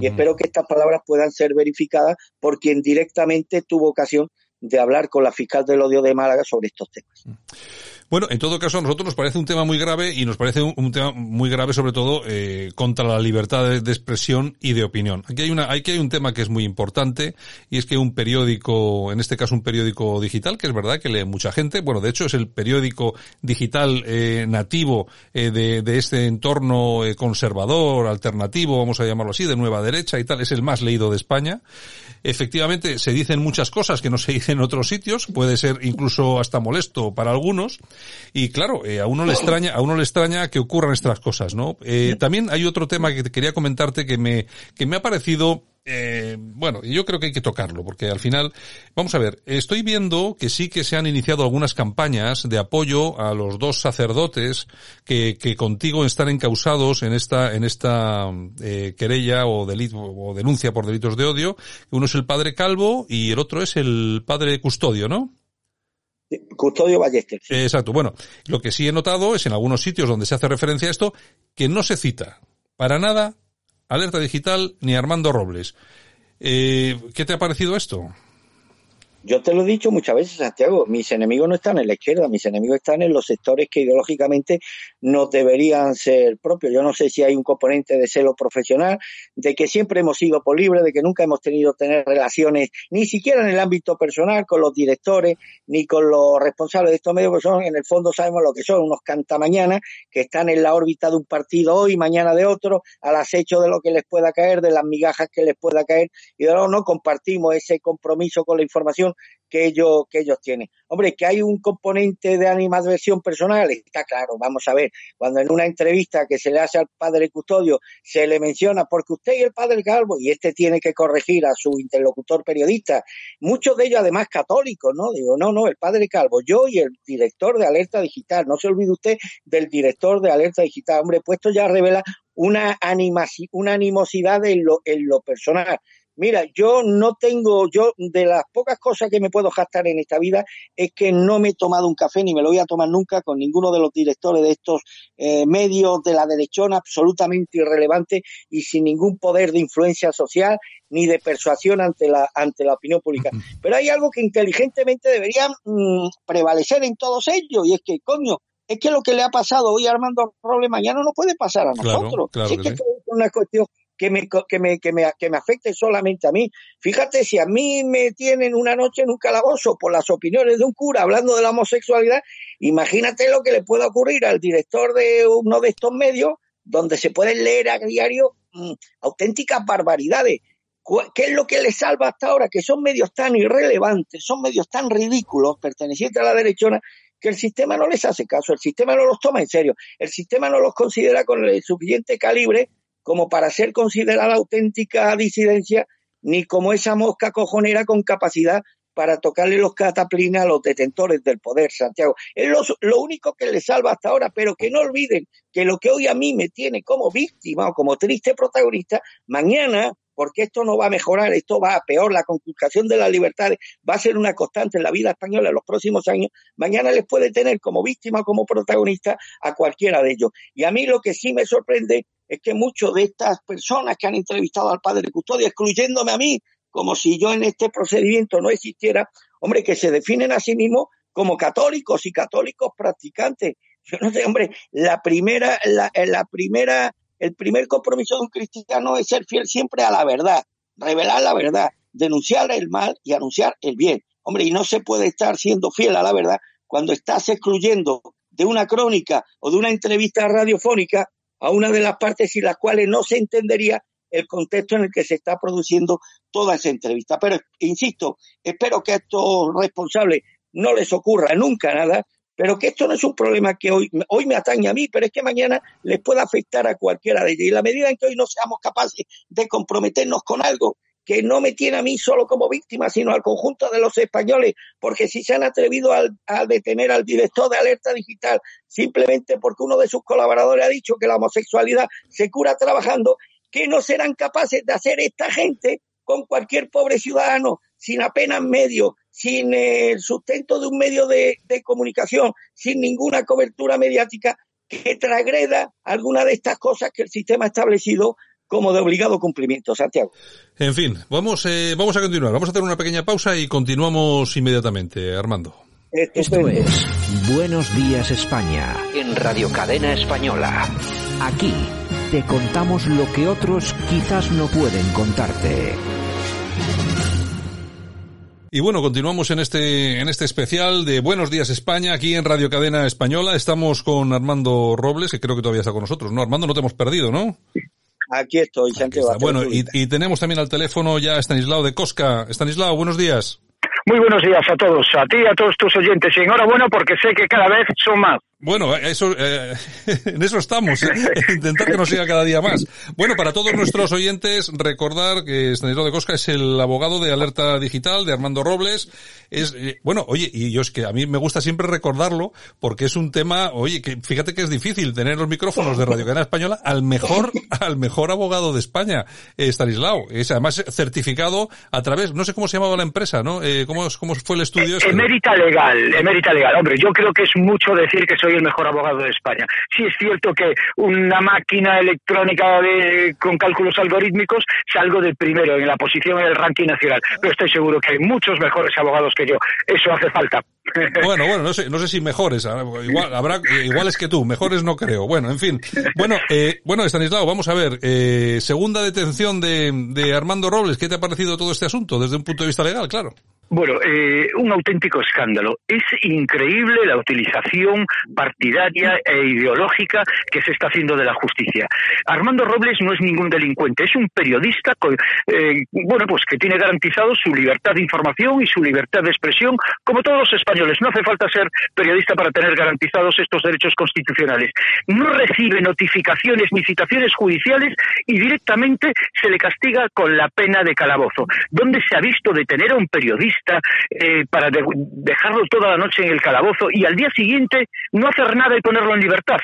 Y espero que estas palabras puedan ser verificadas por quien directamente tuvo ocasión de hablar con la fiscal del odio de Málaga sobre estos temas. Bueno, en todo caso, a nosotros nos parece un tema muy grave y nos parece un, tema muy grave sobre todo eh, contra la libertad de, expresión y de opinión. Aquí hay una, aquí hay un tema que es muy importante y es que un periódico, en este caso un periódico digital, que es verdad que lee mucha gente, bueno, de hecho es el periódico digital eh, nativo eh, de, de, este entorno eh, conservador, alternativo, vamos a llamarlo así, de nueva derecha y tal, es el más leído de España. Efectivamente, se dicen muchas cosas que no se dicen en otros sitios, puede ser incluso hasta molesto para algunos, y claro, eh, a uno le extraña, a uno le extraña que ocurran estas cosas, ¿no? Eh, también hay otro tema que quería comentarte que me, que me ha parecido eh, bueno, yo creo que hay que tocarlo, porque al final, vamos a ver, estoy viendo que sí que se han iniciado algunas campañas de apoyo a los dos sacerdotes que, que contigo están encausados en esta, en esta eh, querella o delito, o denuncia por delitos de odio. Uno es el padre Calvo y el otro es el padre Custodio, ¿no? Custodio Ballester. Exacto. Bueno, lo que sí he notado es en algunos sitios donde se hace referencia a esto, que no se cita para nada Alerta Digital ni Armando Robles. Eh, ¿Qué te ha parecido esto? Yo te lo he dicho muchas veces, Santiago, mis enemigos no están en la izquierda, mis enemigos están en los sectores que ideológicamente no deberían ser propios. Yo no sé si hay un componente de celo profesional, de que siempre hemos sido por de que nunca hemos tenido tener relaciones, ni siquiera en el ámbito personal, con los directores, ni con los responsables de estos medios, que son, en el fondo sabemos lo que son, unos cantamañanas que están en la órbita de un partido hoy, mañana de otro, al acecho de lo que les pueda caer, de las migajas que les pueda caer, y de luego no compartimos ese compromiso con la información que ellos, que ellos tienen. Hombre, que hay un componente de animadversión personal, está claro, vamos a ver, cuando en una entrevista que se le hace al padre custodio se le menciona, porque usted y el padre Calvo, y este tiene que corregir a su interlocutor periodista, muchos de ellos además católicos, ¿no? Digo, no, no, el padre Calvo, yo y el director de Alerta Digital, no se olvide usted del director de Alerta Digital, hombre, puesto ya revela una, una animosidad en lo, en lo personal. Mira, yo no tengo, yo de las pocas cosas que me puedo gastar en esta vida es que no me he tomado un café ni me lo voy a tomar nunca con ninguno de los directores de estos eh, medios de la derechona absolutamente irrelevante y sin ningún poder de influencia social ni de persuasión ante la ante la opinión pública. Pero hay algo que inteligentemente debería mm, prevalecer en todos ellos y es que, coño, es que lo que le ha pasado hoy a Armando Robles mañana no puede pasar a nosotros. es que es una cuestión que me, que me, que me, que me afecte solamente a mí. Fíjate, si a mí me tienen una noche en un calabozo por las opiniones de un cura hablando de la homosexualidad, imagínate lo que le puede ocurrir al director de uno de estos medios, donde se pueden leer a diario mm, auténticas barbaridades. ¿Qué es lo que le salva hasta ahora? Que son medios tan irrelevantes, son medios tan ridículos, pertenecientes a la derechona, que el sistema no les hace caso, el sistema no los toma en serio, el sistema no los considera con el suficiente calibre como para ser considerada auténtica disidencia, ni como esa mosca cojonera con capacidad para tocarle los cataplines a los detentores del poder, Santiago. Es lo, único que le salva hasta ahora, pero que no olviden que lo que hoy a mí me tiene como víctima o como triste protagonista, mañana porque esto no va a mejorar, esto va a peor, la conculcación de las libertades va a ser una constante en la vida española en los próximos años, mañana les puede tener como víctima o como protagonista a cualquiera de ellos. Y a mí lo que sí me sorprende es que muchos de estas personas que han entrevistado al padre de custodia, excluyéndome a mí, como si yo en este procedimiento no existiera, hombre, que se definen a sí mismos como católicos y católicos practicantes. Yo no sé, hombre, la primera, la, la primera el primer compromiso de un cristiano es ser fiel siempre a la verdad, revelar la verdad, denunciar el mal y anunciar el bien. Hombre, y no se puede estar siendo fiel a la verdad cuando estás excluyendo de una crónica o de una entrevista radiofónica a una de las partes sin las cuales no se entendería el contexto en el que se está produciendo toda esa entrevista. Pero, insisto, espero que a estos responsables no les ocurra nunca nada pero que esto no es un problema que hoy, hoy me atañe a mí, pero es que mañana les puede afectar a cualquiera de ellos. Y la medida en que hoy no seamos capaces de comprometernos con algo que no me tiene a mí solo como víctima, sino al conjunto de los españoles, porque si se han atrevido a, detener al director de Alerta Digital simplemente porque uno de sus colaboradores ha dicho que la homosexualidad se cura trabajando, ¿qué no serán capaces de hacer esta gente con cualquier pobre ciudadano sin apenas medio, sin el sustento de un medio de, comunicación, sin ninguna cobertura mediática, que transgreda alguna de estas cosas que el sistema ha establecido como de obligado cumplimiento, Santiago. En fin, vamos, eh, vamos a continuar. Vamos a hacer una pequeña pausa y continuamos inmediatamente, Armando. Esto es Buenos Días España en Radio Cadena Española. Aquí te contamos lo que otros quizás no pueden contarte. Y bueno, continuamos en este, en este especial de Buenos Días España, aquí en Radio Cadena Española. Estamos con Armando Robles, que creo que todavía está con nosotros, ¿no? Armando, no te hemos perdido, ¿no? Aquí estoy, Santiago. Bueno, y, y, tenemos también al teléfono ya a Estanislao de Cosca. Estanislao, buenos días. Muy buenos días a todos, a ti y a todos tus oyentes. Y enhorabuena porque sé que cada vez son más. Bueno, eso, eh, en eso estamos, ¿eh? intentar que nos siga cada día más. Bueno, para todos nuestros oyentes, recordar que Estanislao de Cosca es el abogado de Alerta Digital, de Armando Robles. Es, eh, bueno, oye, y yo es que a mí me gusta siempre recordarlo, porque es un tema, oye, que fíjate que es difícil tener los micrófonos de Radio Cadena Española al mejor, al mejor abogado de España, Estanislao. Es además certificado a través, no sé cómo se llamaba la empresa, ¿no? ¿cómo, ¿Cómo fue el estudio? Emérita Legal, Emérita Legal. Hombre, yo creo que es mucho decir que soy el mejor abogado de España. Sí es cierto que una máquina electrónica de, con cálculos algorítmicos salgo de primero en la posición en el ranking nacional, pero estoy seguro que hay muchos mejores abogados que yo. Eso hace falta. Bueno, bueno, no sé, no sé si mejores, igual, habrá, iguales que tú, mejores no creo. Bueno, en fin. Bueno, eh, bueno, Estanislao, vamos a ver, eh, segunda detención de, de Armando Robles, ¿qué te ha parecido todo este asunto desde un punto de vista legal, claro? Bueno, eh, un auténtico escándalo. Es increíble la utilización partidaria e ideológica que se está haciendo de la justicia. Armando Robles no es ningún delincuente, es un periodista eh, bueno, pues que tiene garantizado su libertad de información y su libertad de expresión, como todos los españoles. No hace falta ser periodista para tener garantizados estos derechos constitucionales. No recibe notificaciones ni citaciones judiciales y directamente se le castiga con la pena de calabozo. ¿Dónde se ha visto detener a un periodista? Eh, para dejarlo toda la noche en el calabozo y al día siguiente no hacer nada y ponerlo en libertad.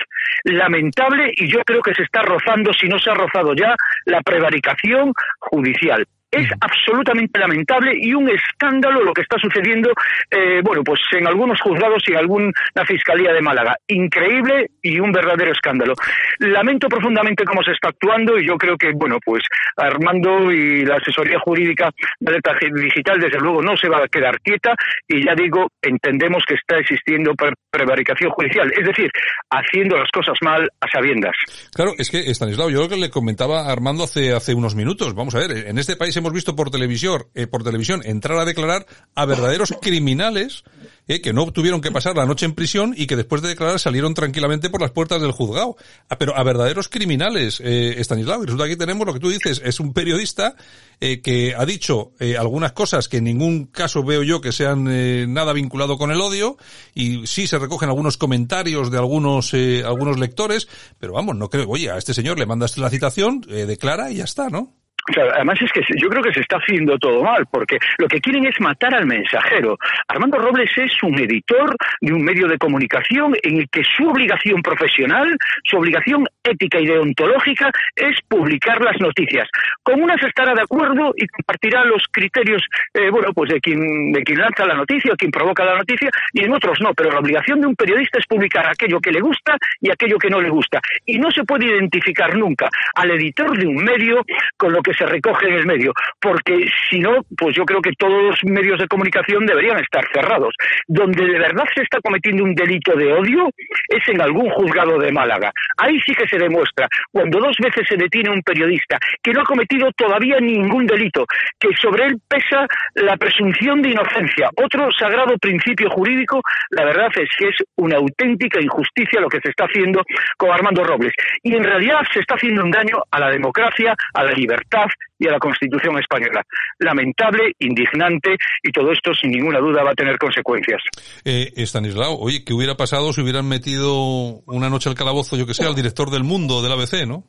Lamentable y yo creo que se está rozando, si no se ha rozado ya, la prevaricación judicial. Es absolutamente lamentable y un escándalo lo que está sucediendo, eh, bueno, pues en algunos juzgados y en alguna fiscalía de Málaga. Increíble y un verdadero escándalo. Lamento profundamente cómo se está actuando y yo creo que, bueno, pues Armando y la asesoría jurídica de Alerta Digital, desde luego, no se va a quedar quieta y ya digo, entendemos que está existiendo prevaricación judicial, es decir, haciendo las cosas mal a sabiendas. Claro, es que, Stanislao, yo lo que le comentaba a Armando hace, hace unos minutos, vamos a ver, en este país hemos visto por televisión, eh, por televisión entrar a declarar a verdaderos criminales eh, que no tuvieron que pasar la noche en prisión y que después de declarar salieron tranquilamente por las puertas del juzgado. Ah, pero a verdaderos criminales, eh, Stanislao. Y resulta que tenemos lo que tú dices, es un periodista eh, que ha dicho eh, algunas cosas que en ningún caso veo yo que sean nada vinculado con el odio y sí se recogen algunos comentarios de algunos algunos lectores, pero vamos, no creo, oye, a este señor le mandaste la citación, declara y ya está, ¿no? Además es que yo creo que se está haciendo todo mal, porque lo que quieren es matar al mensajero. Armando Robles es un editor de un medio de comunicación en el que su obligación profesional, su obligación ética y deontológica es publicar las noticias. Con unas estará de acuerdo y compartirá los criterios, eh, bueno, pues de quien, de quien lanza la noticia, quien provoca la noticia, y en otros no, pero la obligación de un periodista es publicar aquello que le gusta y aquello que no le gusta. Y no se puede identificar nunca al editor de un medio con lo que se recoge en el medio, porque si no, pues yo creo que todos los medios de comunicación deberían estar cerrados. Donde de verdad se está cometiendo un delito de odio es en algún juzgado de Málaga. Ahí sí que se demuestra, cuando dos veces se detiene un periodista que no ha cometido todavía ningún delito, que sobre él pesa la presunción de inocencia, otro sagrado principio jurídico, la verdad es que es una auténtica injusticia lo que se está haciendo con Armando Robles. Y en realidad se está haciendo un daño a la democracia, a la libertad, stuff. Y a la Constitución española. Lamentable, indignante y todo esto sin ninguna duda va a tener consecuencias. Eh, Stanislao, oye, ¿qué hubiera pasado si hubieran metido una noche al calabozo, yo que sé, al director del mundo del ABC, no?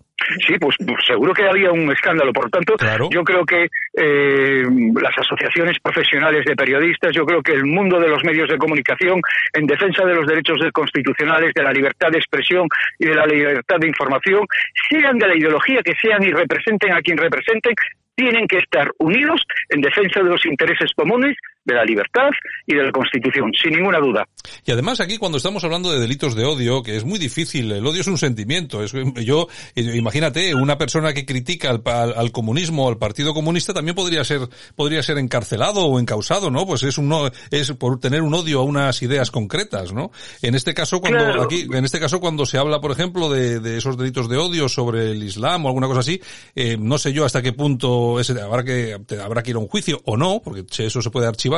Sí, pues, pues seguro que había un escándalo. Por lo tanto, yo creo que eh, las asociaciones profesionales de periodistas, yo creo que el mundo de los medios de comunicación, en defensa de los derechos constitucionales, de la libertad de expresión y de la libertad de información, sean de la ideología que sean y representen a quien representen, tienen que estar unidos en defensa de los intereses comunes de la libertad y de la Constitución, sin ninguna duda. Y además aquí cuando estamos hablando de delitos de odio, que es muy difícil, el odio es un sentimiento. Es, yo, imagínate, una persona que critica al, al, comunismo, al Partido Comunista, también podría ser, podría ser encarcelado o encausado, ¿no? Pues es un, es por tener un odio a unas ideas concretas, ¿no? En este caso, cuando aquí, en este caso, cuando se habla, por ejemplo, de, de esos delitos de odio sobre el Islam o alguna cosa así, eh, no sé yo hasta qué punto ese, habrá que, habrá que ir a un juicio o no, porque eso se puede archivar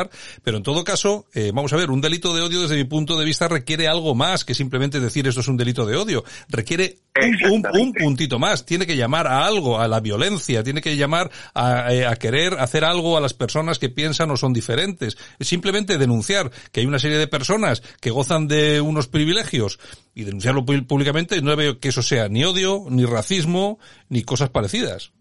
pero en todo caso, eh, vamos a ver, un delito de odio desde mi punto de vista requiere algo más que simplemente decir esto es un delito de odio. Requiere un, un, puntito más, tiene que llamar a algo, a la violencia, tiene que llamar a, eh, a, querer hacer algo a las personas que piensan o son diferentes. Es simplemente denunciar que hay una serie de personas que gozan de unos privilegios y denunciarlo públicamente, no veo que eso sea ni odio, ni racismo, ni cosas parecidas.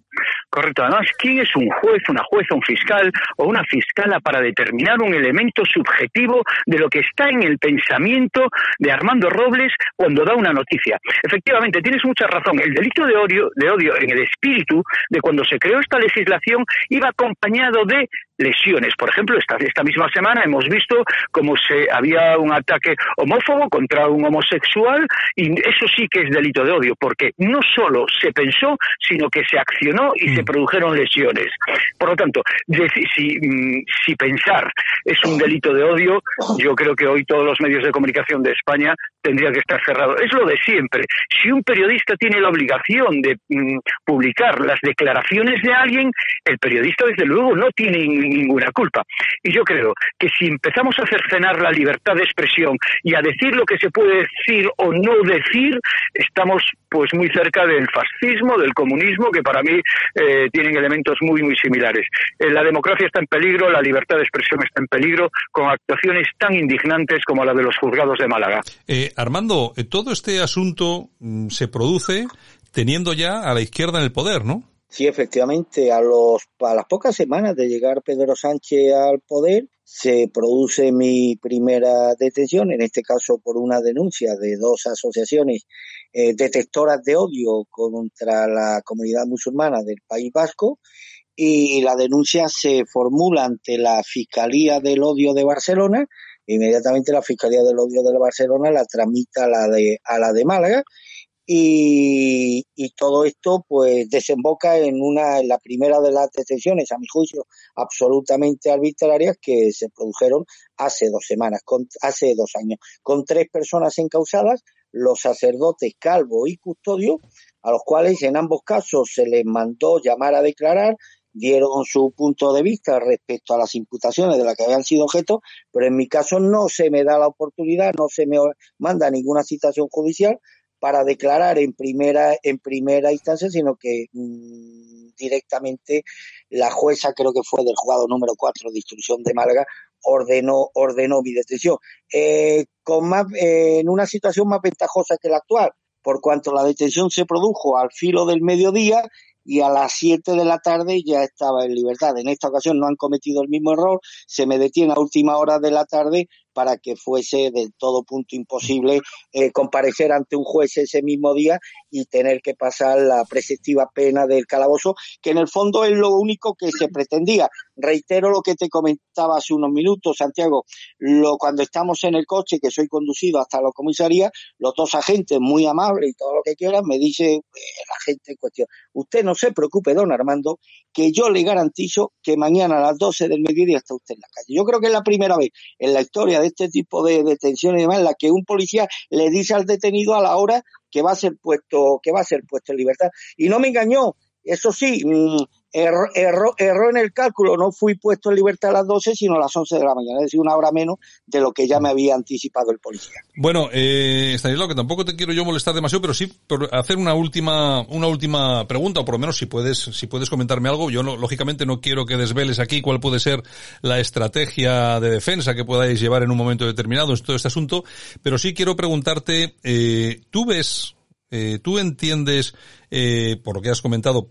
Correcto. Además, ¿quién es un juez, una jueza, un fiscal o una fiscala para determinar un elemento subjetivo de lo que está en el pensamiento de Armando Robles cuando da una noticia? Efectivamente, tienes mucha razón. El delito de odio, de odio en el espíritu de cuando se creó esta legislación iba acompañado de lesiones. Por ejemplo, esta, esta misma semana hemos visto cómo se había un ataque homófobo contra un homosexual y eso sí que es delito de odio, porque no solo se pensó, sino que se accionó y se mm. produjeron lesiones. Por lo tanto, si, mm, si pensar es un delito de odio, yo creo que hoy todos los medios de comunicación de España tendrían que estar cerrados. Es lo de siempre. Si un periodista tiene la obligación de mm, publicar las declaraciones de alguien, el periodista desde luego no tiene ninguna culpa. Y yo creo que si empezamos a cercenar la libertad de expresión y a decir lo que se puede decir o no decir, estamos pues muy cerca del fascismo, del comunismo, que para mí eh, tienen elementos muy, muy similares. Eh, la democracia está en peligro, la libertad de expresión está en peligro, con actuaciones tan indignantes como la de los juzgados de Málaga. Eh, Armando, todo este asunto mm, se produce teniendo ya a la izquierda en el poder, ¿no? Sí, efectivamente, a las pocas semanas de llegar Pedro Sánchez al poder, se produce mi primera detención, en este caso por una denuncia de dos asociaciones eh, detectoras de odio contra la comunidad musulmana del País Vasco y la denuncia se formula ante la Fiscalía del Odio de Barcelona. Inmediatamente la Fiscalía del Odio de Barcelona la tramita a la de, a la de Málaga. Y, todo esto pues desemboca en una en la primera de las detenciones a mi juicio absolutamente arbitrarias que se produjeron hace dos semanas con, hace dos años con tres personas encausadas los sacerdotes Calvo y Custodio a los cuales en ambos casos se les mandó llamar a declarar dieron su punto de vista respecto a las imputaciones de las que habían sido objeto, pero en mi caso no se me da la oportunidad, no se me manda ninguna citación judicial para declarar en primera en primera instancia, sino que mm, directamente la jueza, creo que fue del juzgado número 4 de instrucción de Málaga, ordenó ordenó mi detención. Eh, con más, eh, en una situación más ventajosa que la actual, por cuanto la detención se produjo al filo del mediodía y a las 7 de la tarde ya estaba en libertad. En esta ocasión no han cometido el mismo error, se me detiene a última hora de la tarde para que fuese del todo punto imposible eh, comparecer ante un juez ese mismo día y tener que pasar la preceptiva pena del calabozo, que en el fondo es lo único que se pretendía. Reitero lo que te comentaba hace unos minutos, Santiago, lo, cuando estamos en el coche, que soy conducido hasta la comisaría, los dos agentes muy amables y todo lo que quieran, me dice eh, la gente en cuestión, usted no se preocupe, don Armando, que yo le garantizo que mañana a las 12 del mediodía está usted en la calle. Yo creo que es la primera vez en la historia de este tipo de detenciones y demás en la que un policía le dice al detenido a la hora que va a ser puesto, que va a ser puesto en libertad. Y no me engañó, eso sí, mm, erró, erró, en el cálculo, no fui puesto en libertad a las 12, sino a las 11 de la mañana, es decir, una hora menos de lo que ya me había anticipado el policía. Bueno, eh, Stanislao, que tampoco te quiero yo molestar demasiado, pero sí por hacer una última, una última pregunta, o por lo menos si puedes, si puedes comentarme algo. Yo no, lógicamente no quiero que desveles aquí cuál puede ser la estrategia de defensa que podáis llevar en un momento determinado en todo este asunto, pero sí quiero preguntarte, eh, ¿tú ves, eh, tú entiendes, eh, por lo que has comentado,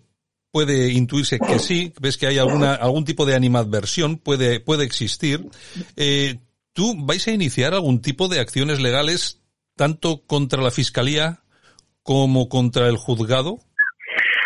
puede intuirse que sí, ves que hay alguna, algún tipo de animadversión, puede, puede existir. Eh, ¿Tú vais a iniciar algún tipo de acciones legales tanto contra la Fiscalía como contra el juzgado?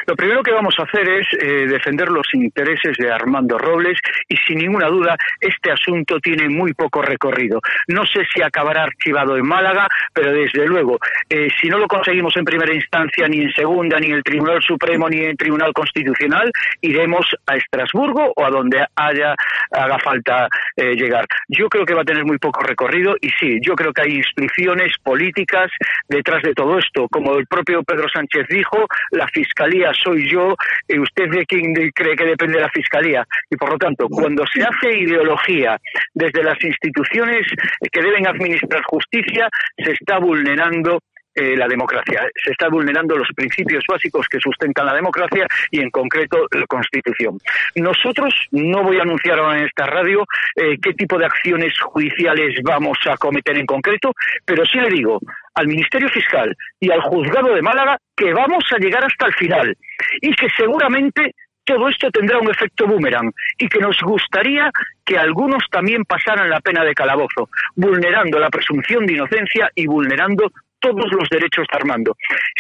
Lo primero que vamos a hacer es eh, defender los intereses de Armando Robles y sin ninguna duda este asunto tiene muy poco recorrido. No sé si acabará archivado en Málaga, pero desde luego, eh, si no lo conseguimos en primera instancia, ni en segunda, ni en el Tribunal Supremo, ni en el Tribunal Constitucional, iremos a Estrasburgo o a donde haya haga falta eh, llegar. Yo creo que va a tener muy poco recorrido y sí, yo creo que hay instrucciones políticas detrás de todo esto. Como el propio Pedro Sánchez dijo, la Fiscalía soy yo, y usted de quién cree que depende de la Fiscalía. Y por lo tanto, cuando se hace ideología desde las instituciones que deben administrar justicia, se está vulnerando eh, la democracia. Se está vulnerando los principios básicos que sustentan la democracia y, en concreto, la Constitución. Nosotros, no voy a anunciar ahora en esta radio eh, qué tipo de acciones judiciales vamos a cometer en concreto, pero sí le digo al Ministerio Fiscal y al Juzgado de Málaga que vamos a llegar hasta el final y que seguramente todo esto tendrá un efecto boomerang y que nos gustaría que algunos también pasaran la pena de calabozo, vulnerando la presunción de inocencia y vulnerando todos los derechos de Armando.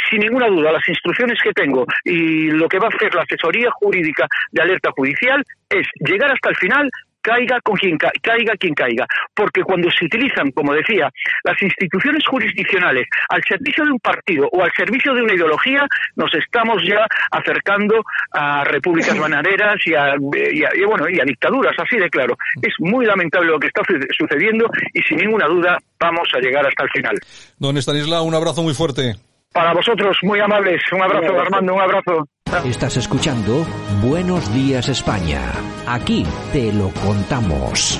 Sin ninguna duda, las instrucciones que tengo y lo que va a hacer la asesoría jurídica de alerta judicial es llegar hasta el final caiga con quien caiga quien caiga, porque cuando se utilizan, como decía, las instituciones jurisdiccionales al servicio de un partido o al servicio de una ideología, nos estamos ya acercando a repúblicas bananeras y a, bueno y a dictaduras, así de claro. Es muy lamentable lo que está sucediendo y sin ninguna duda vamos a llegar hasta el final. Don Estanislao, un abrazo muy fuerte. Para vosotros, muy amables. Un abrazo, Armando, un abrazo. Estás escuchando Buenos Días España. Aquí te lo contamos.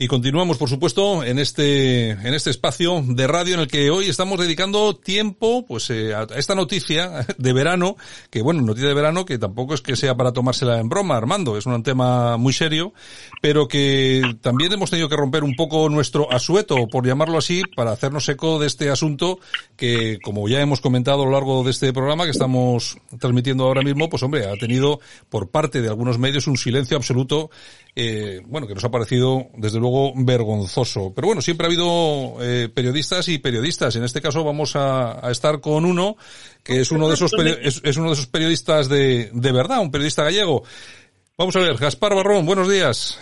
Y continuamos, por supuesto, en este, en este espacio de radio en el que hoy estamos dedicando tiempo, pues, eh, a esta noticia de verano, que bueno, noticia de verano que tampoco es que sea para tomársela en broma, Armando, es un tema muy serio, pero que también hemos tenido que romper un poco nuestro asueto, por llamarlo así, para hacernos eco de este asunto que, como ya hemos comentado a lo largo de este programa que estamos transmitiendo ahora mismo, pues hombre, ha tenido por parte de algunos medios un silencio absoluto, eh, bueno, que nos ha parecido, desde luego, luego vergonzoso. Pero bueno, siempre ha habido eh, periodistas y periodistas. En este caso vamos a, a estar con uno que es uno de esos es, es, uno de esos periodistas de, de verdad, un periodista gallego. Vamos a ver, Gaspar Barrón, buenos días.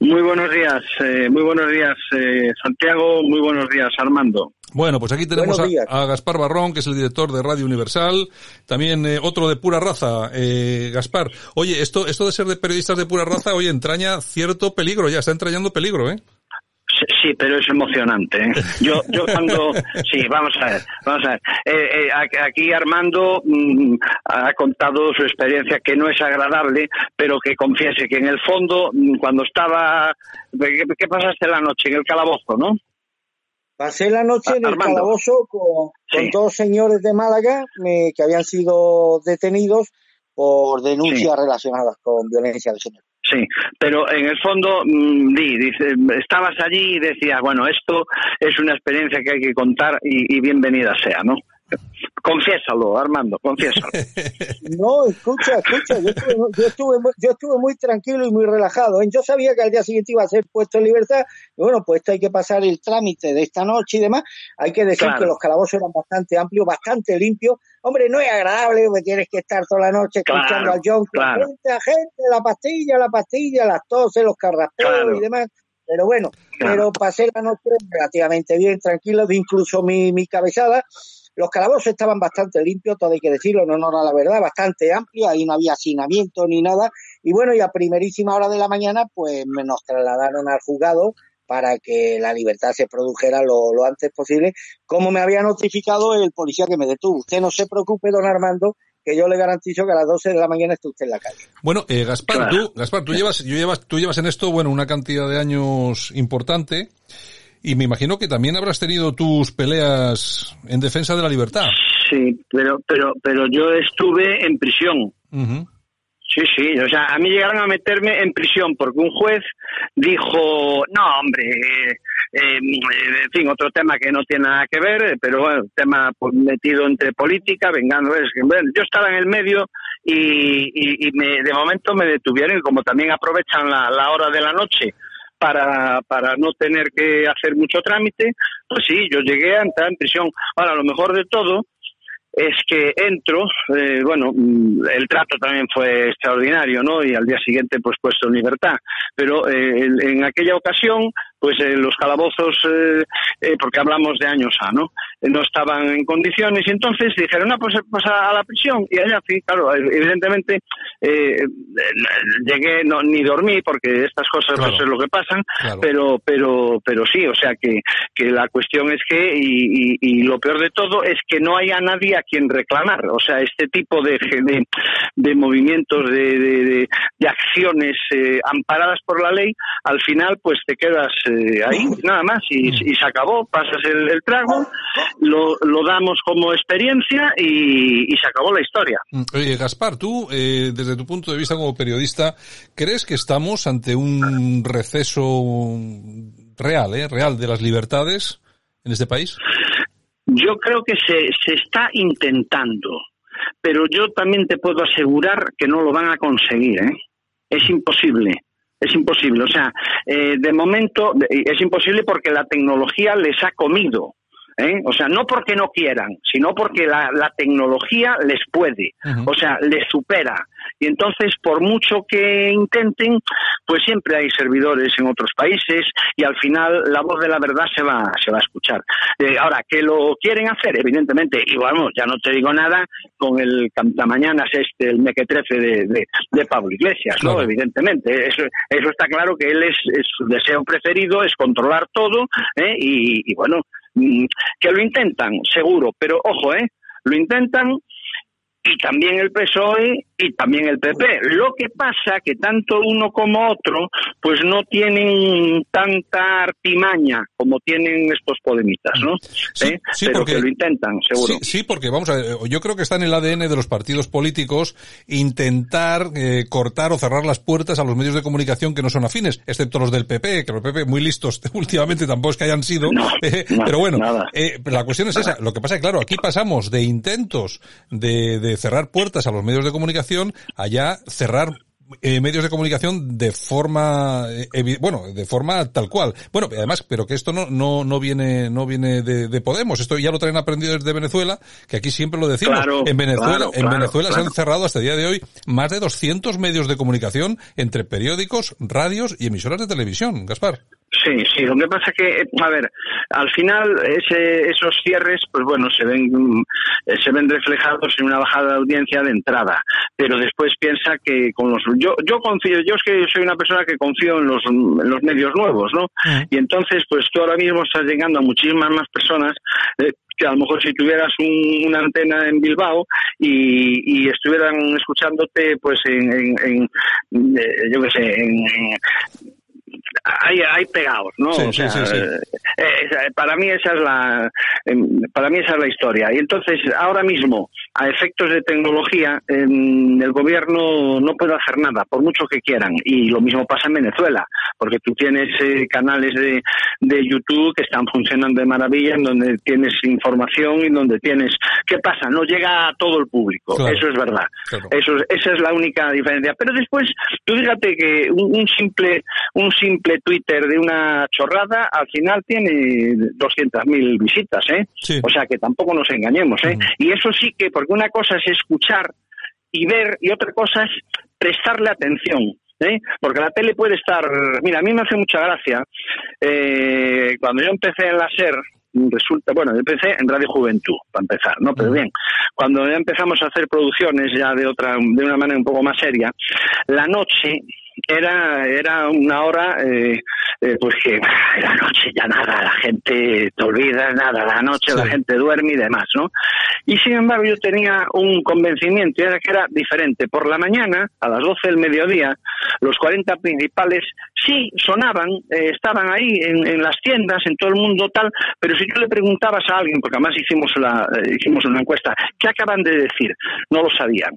Muy buenos días, eh, muy buenos días eh, Santiago, muy buenos días Armando. Bueno, pues aquí tenemos a, a, Gaspar Barrón, que es el director de Radio Universal, también eh, otro de pura raza, eh, Gaspar. Oye, esto, esto de ser de periodistas de pura raza, oye, entraña cierto peligro, ya está entrañando peligro, ¿eh? Sí, pero es emocionante. ¿eh? Yo, yo cuando, sí, vamos a ver, vamos a ver. Eh, eh, aquí Armando mmm, ha contado su experiencia que no es agradable, pero que confiese que en el fondo, mm, cuando estaba, ¿qué, qué pasaste la noche en el calabozo, no? Pasé la noche en el Armando. calabozo con, con sí. dos señores de Málaga me, que habían sido detenidos por denuncias sí. relacionadas con violencia de género. Sí, pero en el fondo, mmm, di, estabas allí y decías, bueno, esto es una experiencia que hay que contar y, y bienvenida sea, ¿no? Confiésalo, Armando, confiésalo. No, escucha, escucha, yo estuve, yo estuve, yo estuve muy tranquilo y muy relajado. ¿eh? Yo sabía que al día siguiente iba a ser puesto en libertad. Y bueno, pues esto hay que pasar el trámite de esta noche y demás. Hay que decir claro. que los calabozos eran bastante amplios, bastante limpios. Hombre, no es agradable porque tienes que estar toda la noche claro, escuchando al John. Claro. Gente, gente, la pastilla, la pastilla, las toses, los carraspeos y demás. Pero bueno, pero pasé la noche relativamente bien, tranquilo, incluso mi, mi cabezada los calabozos estaban bastante limpios, todo hay que decirlo, en honor a la verdad, bastante amplio, ahí no había hacinamiento ni nada. Y bueno, y a primerísima hora de la mañana, pues me nos trasladaron al juzgado para que la libertad se produjera lo, lo antes posible, como me había notificado el policía que me detuvo. Usted no se preocupe, don Armando, que yo le garantizo que a las 12 de la mañana esté usted en la calle. Bueno, eh, Gaspar, claro. tú, Gaspar, tú llevas, yo llevas, tú llevas en esto, bueno, una cantidad de años importante. Y me imagino que también habrás tenido tus peleas en defensa de la libertad. Sí, pero pero pero yo estuve en prisión. Uh -huh. Sí, sí, o sea, a mí llegaron a meterme en prisión porque un juez dijo, no, hombre, eh, eh, en fin, otro tema que no tiene nada que ver, pero bueno, tema pues, metido entre política, vengando, es que bueno, yo estaba en el medio y, y, y me, de momento me detuvieron y como también aprovechan la, la hora de la noche para, para no tener que hacer mucho trámite, pues sí, yo llegué a entrar en prisión. Ahora, lo mejor de todo es que entro, eh, bueno, mm, el trato también fue extraordinario, ¿no? Y al día siguiente, pues puesto en libertad. Pero eh, en aquella ocasión, pues eh, los calabozos, eh, eh, porque hablamos de años A, ¿no? no estaban en condiciones y entonces dijeron, no, pues, pues a, a, la prisión. Y allá, sí, claro, evidentemente llegué, no, ni dormí, porque estas cosas claro. pues es lo que pasan, claro. pero, pero, pero sí, o sea que, que la cuestión es que, y, y, y, lo peor de todo es que no haya nadie a quien reclamar. O sea, este tipo de, de, de movimientos, de, de, de acciones amparadas por la ley, al final pues te quedas eh, ahí, nada más, y, y, se acabó, pasas el, el trago, lo, lo, damos como experiencia y, y, se acabó la historia. Oye, Gaspar, tú, eh, desde tu punto de vista como periodista, ¿crees que estamos ante un receso real, eh, real de las libertades en este país? Yo creo que se, se está intentando, pero yo también te puedo asegurar que no lo van a conseguir, ¿eh? Es imposible es imposible. O sea, eh, de momento es imposible porque la tecnología les ha comido. ¿Eh? O sea, no porque no quieran, sino porque la, la tecnología les puede, o sea, les supera. Y entonces, por mucho que intenten, pues siempre hay servidores en otros países y al final la voz de la verdad se va, se va a escuchar. Eh, ahora, que lo quieren hacer, evidentemente, y bueno, ya no te digo nada con el mañana este, el mequetrefe de, de, de Pablo Iglesias, ¿no? Claro. Evidentemente, eso, eso está claro que él es, es, su deseo preferido es controlar todo, ¿eh? y, y bueno, Mm, que lo intentan, seguro, pero ojo, ¿eh? Lo intentan y también el PSOE y también el PP. Lo que pasa que tanto uno como otro pues no tienen tanta artimaña como tienen estos podemitas, ¿no? Sí, ¿Eh? sí Pero porque que lo intentan, seguro. Sí, sí, porque vamos a ver, yo creo que está en el ADN de los partidos políticos intentar eh, cortar o cerrar las puertas a los medios de comunicación que no son afines, excepto los del PP, que los PP muy listos últimamente tampoco es que hayan sido, no, eh, no, pero bueno, nada. la cuestión es esa. Lo que pasa es que claro, aquí pasamos de intentos de, de cerrar puertas a los medios de comunicación allá cerrar eh, medios de comunicación de forma, eh, bueno, de forma tal cual. Bueno, además, pero que esto no, no, no viene, no viene de, de Podemos. Esto ya lo traen aprendido desde Venezuela, que aquí siempre lo decimos. en Venezuela, en Venezuela se han cerrado hasta el día de hoy más de 200 medios de comunicación entre periódicos, radios y emisoras de televisión. Gaspar. Sí, sí. Lo que pasa que, a ver, al final ese, esos cierres, pues bueno, se ven se ven reflejados en una bajada de audiencia de entrada, pero después piensa que con los yo yo confío, yo es que soy una persona que confío en los, en los medios nuevos, ¿no? Y entonces, pues tú ahora mismo estás llegando a muchísimas más personas eh, que a lo mejor si tuvieras una antena en Bilbao y, y estuvieran escuchándote pues en, en, eh, yo qué sé en, hay, hay pegados, ¿no? o sea, eh, eh, para mí esa es la em, para mí esa es la historia. Y entonces ahora mismo a efectos de tecnología em, el gobierno no puede hacer nada por mucho que quieran. Y lo mismo pasa en Venezuela porque tú tienes eh, canales de, de YouTube que están funcionando de maravilla en donde tienes información y donde tienes qué pasa no llega a todo el público eso es verdad. Eso esa es la única diferencia. Pero después tú fíjate que un, un simple un simple Twitter de una chorrada al final tiene 200.000 visitas, ¿eh? O sea que tampoco nos engañemos, ¿eh? Y eso sí que, porque una cosa es escuchar y ver y otra cosa es prestarle atención. ¿Eh? Porque la tele puede estar. Mira, a mí me hace mucha gracia. Eh, cuando yo empecé en la SER, resulta, bueno, yo empecé en Radio Juventud, para empezar, ¿no? Pero bien, cuando ya empezamos a hacer producciones ya de otra, de una manera un poco más seria, la noche era, era una hora, eh, eh, pues que la noche ya nada, la gente te olvida, nada, la noche la gente duerme y demás, ¿no? Y sin embargo yo tenía un convencimiento, era que era diferente. Por la mañana, a las 12 del mediodía, los 40 principales sí sonaban, eh, estaban ahí en, en, las tiendas, en todo el mundo tal, pero si tú le preguntabas a alguien, porque además hicimos, la, hicimos una encuesta, ¿qué acaban de decir? No lo sabían.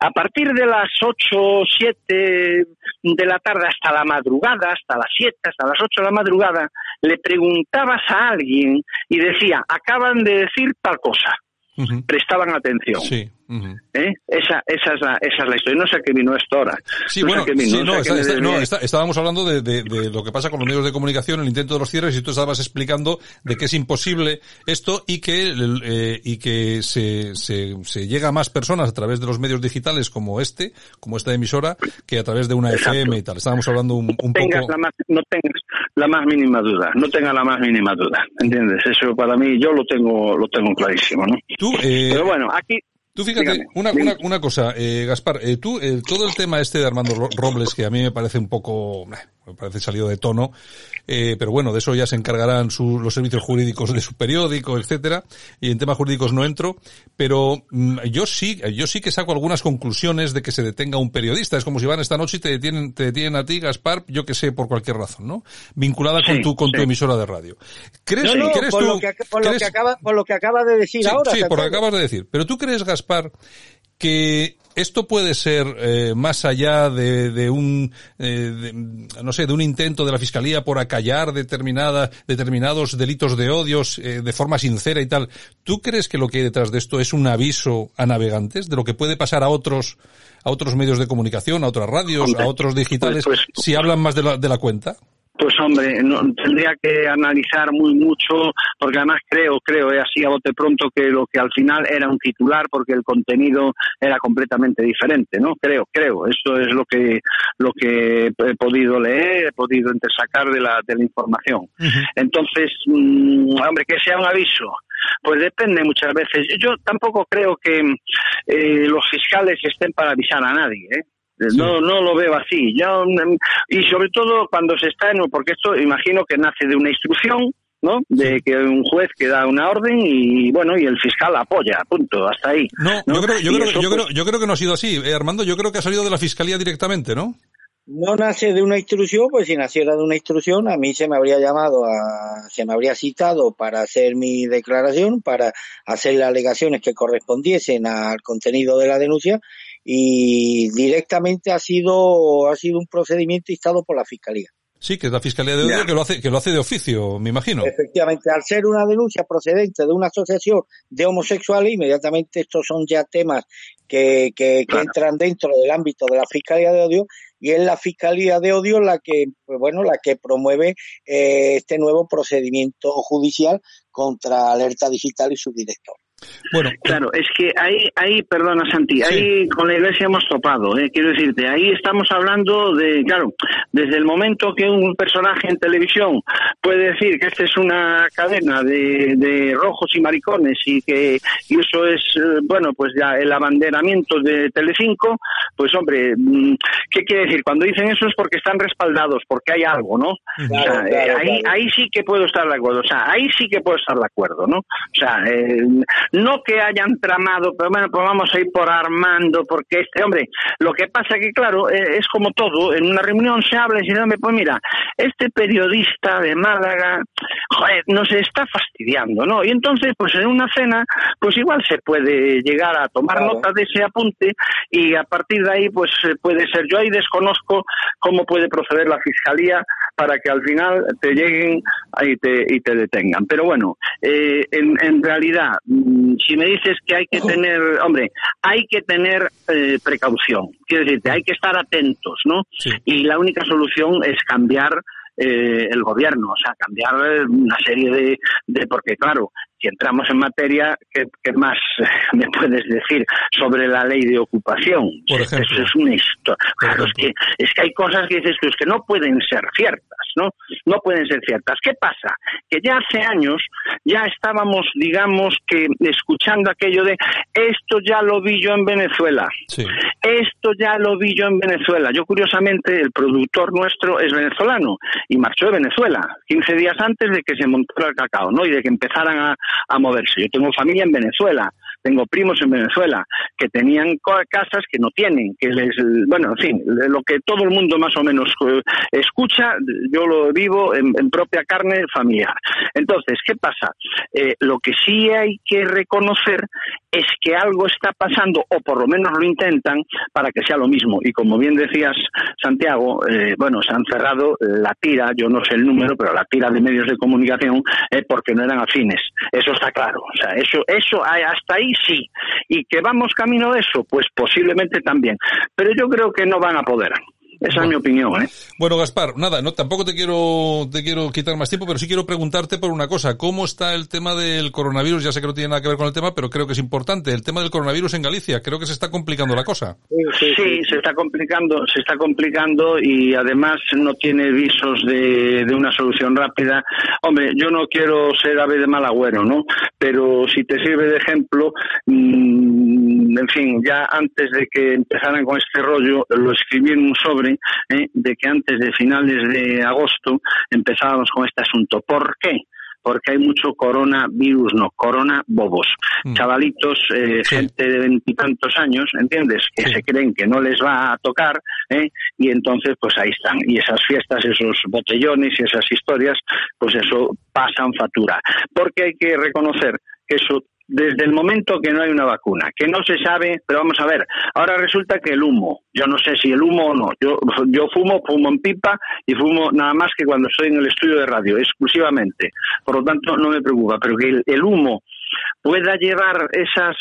A partir de las 8, 7 de la tarde hasta la madrugada, hasta las 7, hasta las 8 de la madrugada, le preguntabas a alguien y decía, acaban de decir tal cosa. Prestaban atención. Sí. ¿Eh? esa, esa, es la, esa es la historia. No sé qué vino esto ahora. Sí, bueno, no, estábamos hablando de, de, lo que pasa con los medios de comunicación, el intento de los cierres, y tú estabas explicando de que es imposible esto y que, eh, y que se, se, se, llega a más personas a través de los medios digitales como este, como esta emisora, que a través de una FM y tal. Estábamos hablando un, un poco... La más, no tengas la más mínima duda, no tenga la más mínima duda, ¿entiendes? Eso para mí yo lo tengo, lo tengo clarísimo, ¿no? Tú, eh... Pero bueno, aquí, Tú fíjate, una, una, una, cosa, eh, Gaspar, eh, tú, eh, todo el tema este de Armando Robles, que a mí me parece un poco, me parece salido de tono, eh, pero bueno, de eso ya se encargarán su, los servicios jurídicos de su periódico, etcétera, y en temas jurídicos no entro, pero mm, yo sí, yo sí que saco algunas conclusiones de que se detenga un periodista, es como si van esta noche y te detienen, te detienen a ti, Gaspar, yo que sé, por cualquier razón, ¿no? Vinculada con tu, con tu emisora de radio. ¿Crees, ¿crees por, tú, lo que, por, lo que acaba, por lo que acaba de decir ahora. Sí, por lo que acabas de decir. Pero tú crees, Gaspar, que esto puede ser eh, más allá de, de un eh, de, no sé de un intento de la fiscalía por acallar determinada, determinados delitos de odios eh, de forma sincera y tal tú crees que lo que hay detrás de esto es un aviso a navegantes de lo que puede pasar a otros a otros medios de comunicación a otras radios a otros digitales pues, pues, si hablan más de la, de la cuenta pues hombre, no, tendría que analizar muy mucho, porque además creo, creo, eh, así a bote pronto, que lo que al final era un titular, porque el contenido era completamente diferente, ¿no? Creo, creo, eso es lo que, lo que he podido leer, he podido sacar de la, de la información. Entonces, mmm, hombre, que sea un aviso, pues depende muchas veces. Yo tampoco creo que eh, los fiscales estén para avisar a nadie, ¿eh? No, no lo veo así. Yo, y sobre todo cuando se está en, porque esto imagino que nace de una instrucción, ¿no? De que un juez que da una orden y bueno, y el fiscal apoya, punto, hasta ahí. No, Yo, creo, yo, creo, yo, creo, yo creo que no ha sido así, eh, Armando, yo creo que ha salido de la fiscalía directamente, ¿no? No nace de una instrucción, pues si naciera de una instrucción, a mí se me habría llamado, a, se me habría citado para hacer mi declaración, para hacer las alegaciones que correspondiesen al contenido de la denuncia y directamente ha sido, ha sido un procedimiento instado por la Fiscalía. Sí, que es la Fiscalía de Odio que lo hace que lo hace de oficio, me imagino. Efectivamente, al ser una denuncia procedente de una asociación de homosexuales, inmediatamente estos son ya temas que, que, entran dentro del ámbito de la Fiscalía de Odio y es la Fiscalía de Odio la que, pues bueno, la que promueve eh, este nuevo procedimiento judicial contra Alerta Digital y su director. Bueno, claro, es que ahí, ahí, perdona Santi, ahí con la iglesia hemos topado, ¿eh? quiero decirte, ahí estamos hablando de, claro, desde el momento que un personaje en televisión puede decir que esta es una cadena de, de rojos y maricones y que y eso es, eh, bueno, pues ya el abanderamiento de Telecinco, pues hombre, mm, ¿qué quiere decir? Cuando dicen eso es porque están respaldados, porque hay algo, ¿no? Eh, ahí, ahí sí que puedo estar de acuerdo, o sea, ahí sí que puedo estar de acuerdo, ¿no? O sea, eh, no que hayan tramado, pero bueno, pues vamos a ir por Armando, porque este hombre, lo que pasa que, claro, eh, es como todo, en una reunión se habla y se dice, pues mira, este periodista de Málaga, joder, nos está fastidiando, ¿no? Y entonces, pues en una cena, pues igual se puede llegar a tomar nota de ese apunte y a partir de ahí, pues eh, puede ser. Yo ahí desconozco cómo puede proceder la fiscalía para que al final te lleguen y te, y te detengan. Pero bueno, eh, en, en realidad, mm, si me dices que hay que tener, hombre, hay que tener eh, precaución. Quiero decirte, hay que estar atentos, ¿no? Y la única solución es cambiar eh, el gobierno, o sea, cambiar una serie de, de porque claro, si entramos en materia, ¿qué, más me puedes decir sobre la ley de ocupación? Por ejemplo. Eso es un esto. Claro, es que, es que hay cosas que dices es que no pueden ser ciertas, ¿no? No pueden ser ciertas. ¿Qué pasa? Que ya hace años ya estábamos, digamos, que escuchando aquello de esto ya lo vi yo en Venezuela. Sí. Esto ya lo vi yo en Venezuela. Yo, curiosamente, el productor nuestro es venezolano y marchó de Venezuela 15 días antes de que se montara el cacao, ¿no? Y de que empezaran a, a moverse. Yo tengo familia en Venezuela, tengo primos en Venezuela que tenían casas que no tienen, que les, bueno, en fin, lo que todo el mundo más o menos eh, escucha, yo lo vivo en, propia carne familiar. Entonces, ¿qué pasa? Eh, lo que sí hay que reconocer es que algo está pasando, o por lo menos lo intentan, para que sea lo mismo. Y como bien decías, Santiago, eh, bueno, se han cerrado la tira, yo no sé el número, pero la tira de medios de comunicación, porque no eran afines. Eso está claro. O sea, eso, eso hasta ahí sí. Y que vamos camino de eso, pues posiblemente también. Pero yo creo que no van a poder. Esa es mi opinión, ¿eh? Bueno, Gaspar, nada, no, tampoco te quiero, te quiero quitar más tiempo, pero sí quiero preguntarte por una cosa. ¿Cómo está el tema del coronavirus? Ya sé que no tiene nada que ver con el tema, pero creo que es importante. El tema del coronavirus en Galicia. Creo que se está complicando la cosa. Sí, se está complicando, se está complicando y además no tiene visos de, de una solución rápida. Hombre, yo no quiero ser ave de mal agüero, ¿no? Pero si te sirve de ejemplo, mmm, en fin, ya antes de que empezaran con este rollo, lo escribí en un sobre ¿eh? de que antes de finales de agosto empezábamos con este asunto. ¿Por qué? porque hay mucho coronavirus, no, corona bobos. Mm. Chavalitos, eh, gente de veintitantos años, ¿entiendes? Que se creen que no les va a tocar, ¿eh? y entonces pues ahí están. Y esas fiestas, esos botellones y esas historias, pues eso pasan factura. Porque hay que reconocer que eso desde el momento que no hay una vacuna, que no se sabe, pero vamos a ver, ahora resulta que el humo, yo no sé si el humo o no, yo, yo fumo, fumo en pipa y fumo nada más que cuando estoy en el estudio de radio, exclusivamente, por lo tanto no me preocupa, pero que el humo pueda llevar esas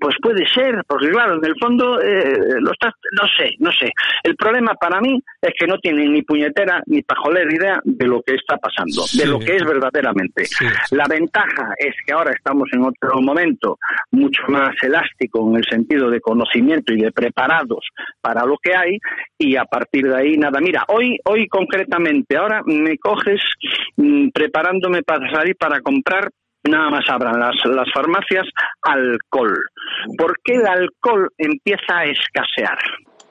pues puede ser porque claro en el fondo eh, lo está no sé no sé. El problema para mí es que no tienen ni puñetera ni pajolera idea de lo que está pasando de lo que es verdaderamente. La ventaja es que ahora estamos en otro momento mucho más elástico en el sentido de conocimiento y de preparados para lo que hay y a partir de ahí nada mira hoy hoy concretamente ahora me coges mm, preparándome para salir para comprar nada más abran las, las farmacias alcohol. ¿Por qué el alcohol empieza a escasear?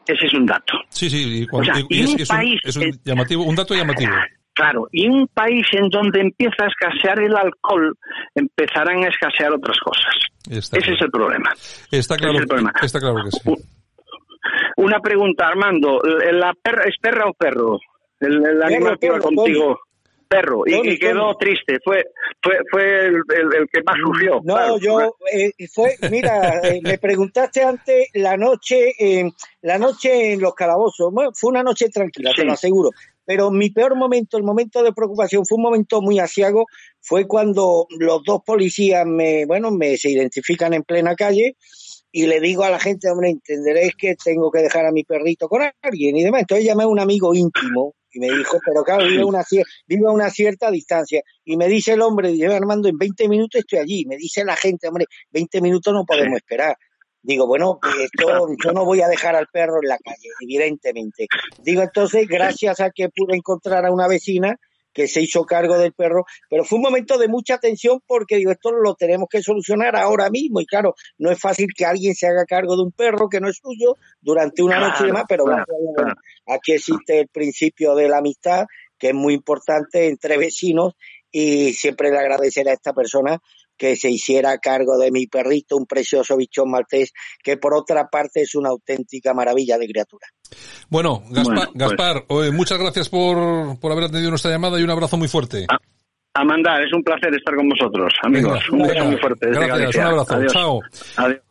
Ese es un dato. Sí, sí, y, es, un, país, un, llamativo, un dato llamativo. Claro, y un país en donde empieza a escasear el alcohol, empezarán a escasear otras cosas. Ese es el problema. Está claro, está claro que sí. Una pregunta, Armando. ¿La perra, ¿Es perra o perro? El, animal que va contigo. Perro, y, quedó triste. Fue fue fue el, que más sufrió. No, yo, eh, fue, mira, eh, me preguntaste antes la noche, en la noche en los calabozos. fue una noche tranquila, te lo aseguro. Pero mi peor momento, el momento de preocupación, fue un momento muy asiago, fue cuando los dos policías me, bueno, me se identifican en plena calle y le digo a la gente, hombre, entenderéis que tengo que dejar a mi perrito con alguien y demás. Entonces llamé a un amigo íntimo y me dijo, pero claro, vive a una, vive a una cierta distancia. Y me dice el hombre, dice, Armando, en 20 minutos estoy allí. Me dice la gente, hombre, 20 minutos no podemos esperar. Digo, bueno, esto, yo no voy a dejar al perro en la calle, evidentemente. Digo, entonces, gracias a que pude encontrar a una vecina que se hizo cargo del perro, pero fue un momento de mucha tensión porque digo, esto lo tenemos que solucionar ahora mismo. Y claro, no es fácil que alguien se haga cargo de un perro que no es suyo durante una noche y demás, pero aquí existe el principio de la amistad que es muy importante entre vecinos y siempre le agradeceré a esta persona que se hiciera cargo de mi perrito, un precioso bichón maltés, que por otra parte es una auténtica maravilla de criatura. Bueno, Gaspar, pues- muchas gracias por, por haber atendido nuestra llamada y un abrazo muy fuerte. A, es un placer estar con vosotros, amigos. un beso muy fuerte. Gracias, un abrazo. Chao.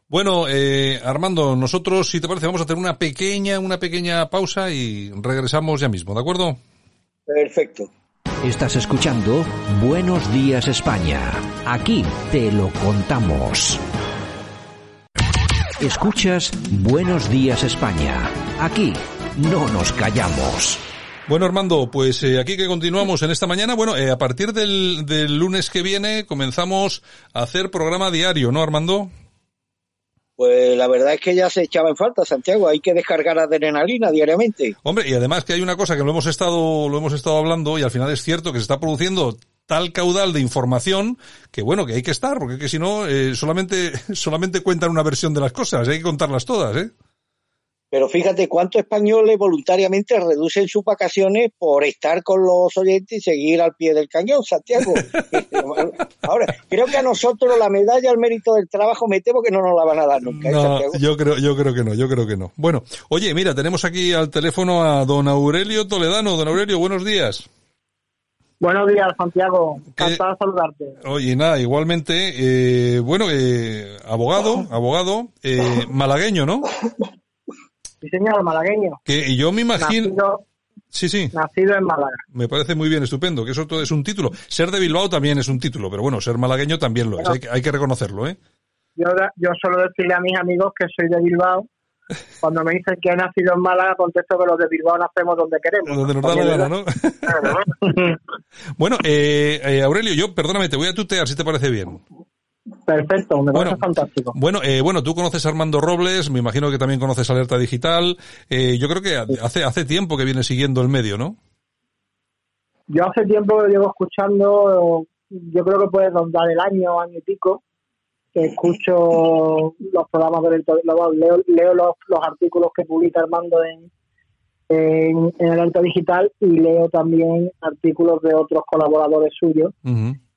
Bueno, eh, Armando, nosotros, si te parece, vamos a hacer una pequeña, una pequeña pausa y regresamos ya mismo, ¿de acuerdo? Perfecto. Estás escuchando Buenos Días España. Aquí te lo contamos. Escuchas Buenos Días España. Aquí no nos callamos. Bueno, Armando, pues eh, aquí que continuamos en esta mañana. Bueno, eh, a partir del, del lunes que viene comenzamos a hacer programa diario, ¿no, Armando? Pues la verdad es que ya se echaba en falta, Santiago. Hay que descargar adrenalina diariamente. Hombre, y además que hay una cosa que lo hemos estado, lo hemos estado hablando y al final es cierto que se está produciendo tal caudal de información que bueno, que hay que estar, porque que si no, eh, solamente, solamente cuentan una versión de las cosas, hay que contarlas todas, ¿eh? Pero fíjate cuántos españoles voluntariamente reducen sus vacaciones por estar con los oyentes y seguir al pie del cañón, Santiago. Ahora, creo que a nosotros la medalla al mérito del trabajo me temo que no nos la van a dar nunca. ¿eh, no, yo creo, yo creo que no, yo creo que no. Bueno, oye, mira, tenemos aquí al teléfono a don Aurelio Toledano. Don Aurelio, buenos días. Buenos días, Santiago. Encantado de saludarte. Oye, nada, igualmente, eh, bueno, eh, abogado, abogado, eh, malagueño, ¿no? Sí, señor, malagueño. Que yo me imagino... Nacido, sí, sí. Nacido en Málaga. Me parece muy bien, estupendo, que eso todo es un título. Ser de Bilbao también es un título, pero bueno, ser malagueño también lo es, hay que, hay que reconocerlo, ¿eh? Yo, yo suelo decirle a mis amigos que soy de Bilbao cuando me dicen que he nacido en Málaga, contesto que los de Bilbao nacemos donde queremos. Donde nos da la gana, ¿no? bueno, eh, eh, Aurelio, yo, perdóname, te voy a tutear si te parece bien. Perfecto, me parece fantástico. Bueno, eh, bueno, tú conoces a Armando Robles, me imagino que también conoces Alerta Digital. Eh, yo creo que hace, hace tiempo que viene siguiendo el medio, ¿no? Yo hace tiempo que llevo escuchando, yo creo que puede rondar el año, año y pico, que escucho los programas de leo, leo los, los artículos que publica Armando en, en, en Alerta Digital y leo también artículos de otros colaboradores suyos.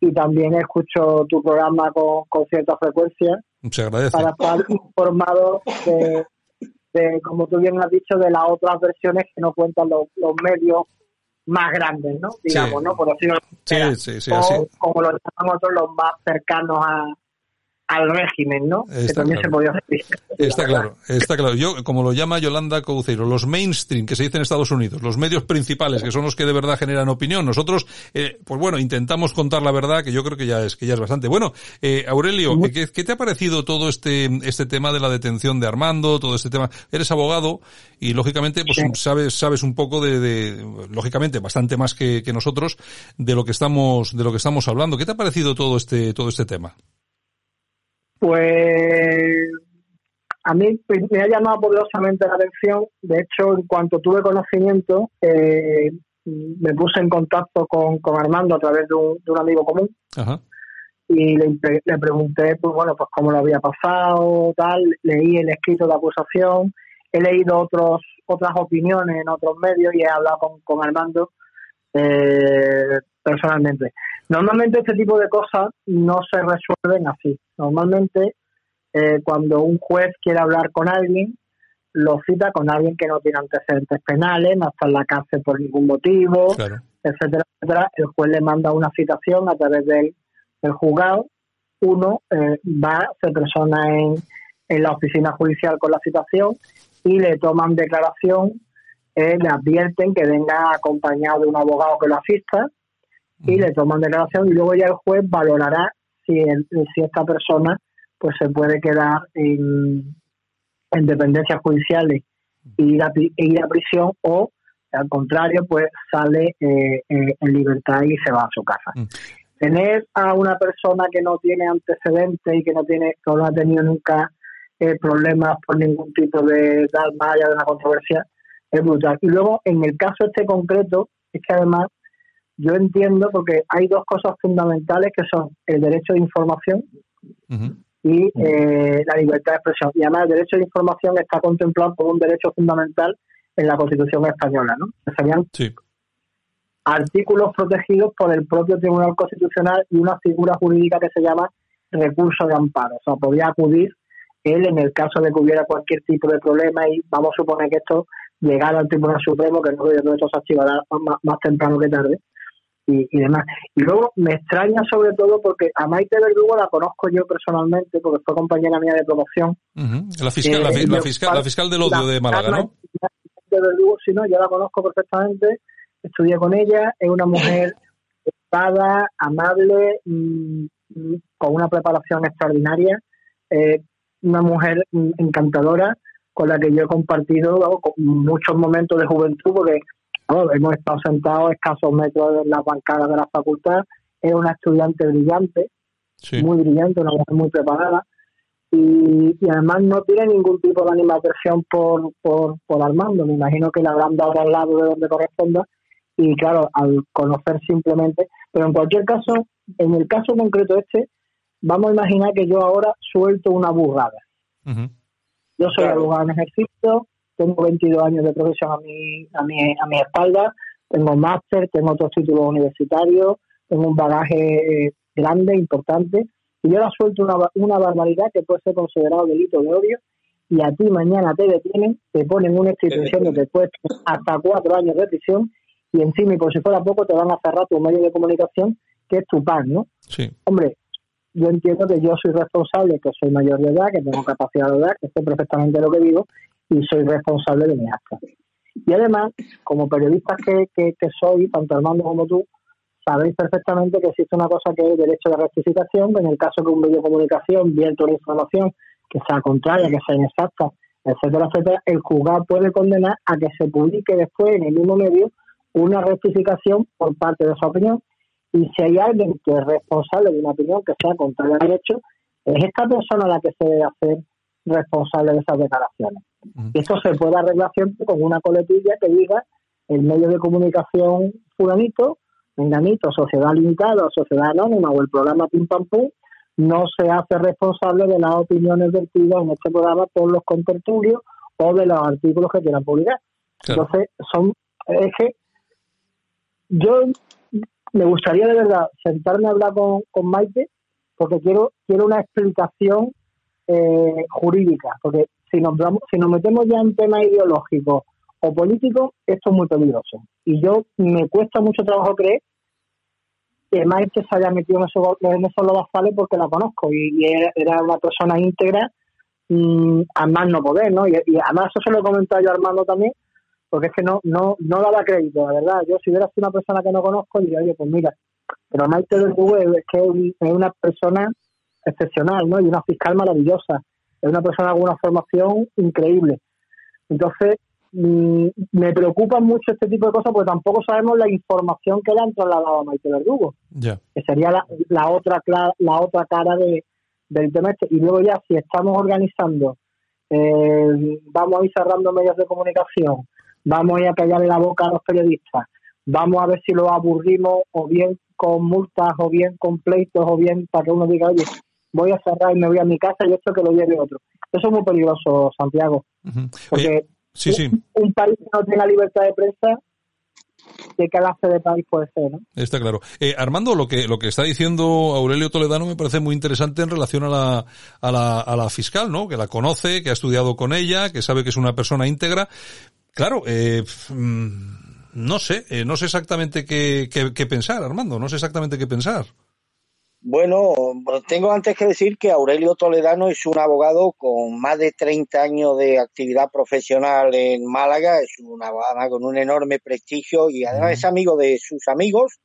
Y también escucho tu programa con, con cierta frecuencia. Para estar informado de, de, como tú bien has dicho, de las otras versiones que no cuentan los, los medios más grandes, ¿no? Digamos, ¿no? Por decirlo sí, sí, sí, como lo llaman otros, los más cercanos a, al régimen, ¿no? que también se podía hacer. Está claro, está claro. Yo, como lo llama Yolanda Couceiro, los mainstream que se dice en Estados Unidos, los medios principales, que son los que de verdad generan opinión. Nosotros, eh, pues bueno, intentamos contar la verdad, que yo creo que ya es, que ya es bastante. Bueno, eh, Aurelio, ¿qué, te ha parecido todo este, este tema de la detención de Armando, todo este tema? Eres abogado y lógicamente, pues sabes, sabes un poco de, de lógicamente, bastante más que, que nosotros, de lo que estamos, de lo que estamos hablando. ¿Qué te ha parecido todo este, todo este tema? Pues a mí me ha llamado poderosamente la atención. De hecho, en cuanto tuve conocimiento, eh, me puse en contacto con, con Armando a través de un, de un amigo común. Y le, le, pregunté, pues bueno, pues cómo lo había pasado, tal. Leí el escrito de acusación. He leído otros otras opiniones en otros medios y he hablado con, con Armando eh, personalmente. Normalmente este tipo de cosas no se resuelven así. Normalmente eh, cuando un juez quiere hablar con alguien, lo cita con alguien que no tiene antecedentes penales, no está en la cárcel por ningún motivo, etcétera, etcétera, el juez le manda una citación a través del, del juzgado, uno eh, va, se persona en, en la oficina judicial con la citación y le toman declaración, eh, le advierten que venga acompañado de un abogado que lo asista y le toman declaración y luego ya el juez valorará si, si esta persona pues se puede quedar en, en dependencias judiciales e ir a, e ir a prisión o al contrario pues sale eh, eh, en libertad y se va a su casa. Tener a una persona que no tiene antecedentes y que no tiene que no ha tenido nunca eh, problemas por ningún tipo de tal más allá de una controversia es brutal. Y luego en el caso este concreto es que además yo entiendo porque hay dos cosas fundamentales que son el derecho de información y eh, la libertad de expresión. Y además el derecho de información está contemplado como un derecho fundamental en la Constitución española, ¿no? serían artículos protegidos por el propio Tribunal Constitucional y una figura jurídica que se llama recurso de amparo. O sea, podría acudir él en el caso de que hubiera cualquier tipo de problema y vamos a suponer que esto llegara al Tribunal Supremo, que no todo esto se activará más temprano que tarde y, demás. Y luego me extraña sobre todo porque a Maite Verdugo la conozco yo personalmente porque fue compañera mía de promoción. La fiscal, la, eh, fiscal, la fiscal del odio de Málaga, ¿no? De Verdugo, sí, no, yo la conozco perfectamente, estudié con ella, es una mujer educada, amable, mm, mm, con una preparación extraordinaria, eh, una mujer mm, encantadora con la que yo he compartido muchos momentos de juventud porque hemos estado sentados escasos metros en las bancadas de la facultad. Es una estudiante brillante, muy brillante, una mujer muy preparada. Y, además no tiene ningún tipo de animación por, por, por Armando. Me imagino que le habrán dado al lado de donde corresponda. Y claro, al conocer simplemente. Pero en cualquier caso, en el caso concreto este, vamos a imaginar que yo ahora suelto una burrada. Yo soy abogado en ejercicio, tengo 22 años de profesión a mi, a mi, a mi espalda, tengo máster, tengo otros títulos universitarios, tengo un bagaje eh, grande, importante, y yo la suelto una, una barbaridad que puede ser considerado delito de odio, y a ti mañana te detienen, te ponen una institución donde puedes hasta cuatro años de prisión, y encima, y por si fuera poco, te van a cerrar tu medio de comunicación, que es tu pan, ¿no? Sí. Hombre, yo entiendo que yo soy responsable, que soy mayor de edad, que tengo capacidad de edad, que sé perfectamente lo que digo, y soy responsable de mi acta. Y además, como periodistas que, que, soy, tanto Armando como tú, sabéis perfectamente que existe una cosa que es el derecho de rectificación, que en el caso que un medio de comunicación vierte una información que sea contraria, que sea inexacta, etcétera, etcétera, el juzgado puede condenar a que se publique después en el mismo medio una rectificación por parte de esa opinión y si hay alguien que es responsable de una opinión que sea contraria al derecho, es esta persona la que se debe hacer responsable de esas declaraciones. Y esto se puede arreglar siempre con una coletilla que diga el medio de comunicación fulanito, menganito, sociedad limitada, sociedad anónima o el programa Pim Pam Pum, no se hace responsable de las opiniones vertidas en este programa por los contertulios o de los artículos que quieran publicar. Entonces, son, es que yo me gustaría de verdad sentarme a hablar con, con Maite porque quiero, quiero una explicación eh, jurídica, porque si nos, si nos metemos ya en temas ideológicos o políticos, esto es muy peligroso. Y yo me cuesta mucho trabajo creer que Maite se haya metido en esos, en esos porque la conozco y, era una persona íntegra mm, a más no poder, ¿no? Y, además eso se lo he comentado yo a Armando también, porque es que no no no daba crédito, la verdad. Yo si hubiera sido una persona que no conozco, diría, oye, pues mira, pero Maite del es que es una persona excepcional, ¿no? Y una fiscal maravillosa es una persona con una formación increíble. Entonces, mm, me preocupa mucho este tipo de cosas porque tampoco sabemos la información que le han trasladado a Maite Verdugo, que sería la, la, otra la otra cara de, del tema este. Y luego ya, si estamos organizando, eh, vamos a ir cerrando medios de comunicación, vamos a ir a callarle la boca a los periodistas, vamos a ver si lo aburrimos o bien con multas o bien con pleitos o bien para que uno diga, oye, voy a cerrar y me voy a mi casa y esto que lo lleve otro. Eso es muy peligroso, Santiago. Porque Un, país que no tenga libertad de prensa qué clase de país puede ser, ¿no? Está claro. Eh, Armando, lo que lo que está diciendo Aurelio Toledano me parece muy interesante en relación a la, a la, a la fiscal, ¿no? Que la conoce, que ha estudiado con ella, que sabe que es una persona íntegra. Claro, eh, mm, no sé, eh, no sé exactamente qué, qué, qué pensar, Armando, no sé exactamente qué pensar. Bueno, tengo antes que decir que Aurelio Toledano es un abogado con más de 30 años de actividad profesional en Málaga, es un abogado con un enorme prestigio y además es amigo de sus amigos.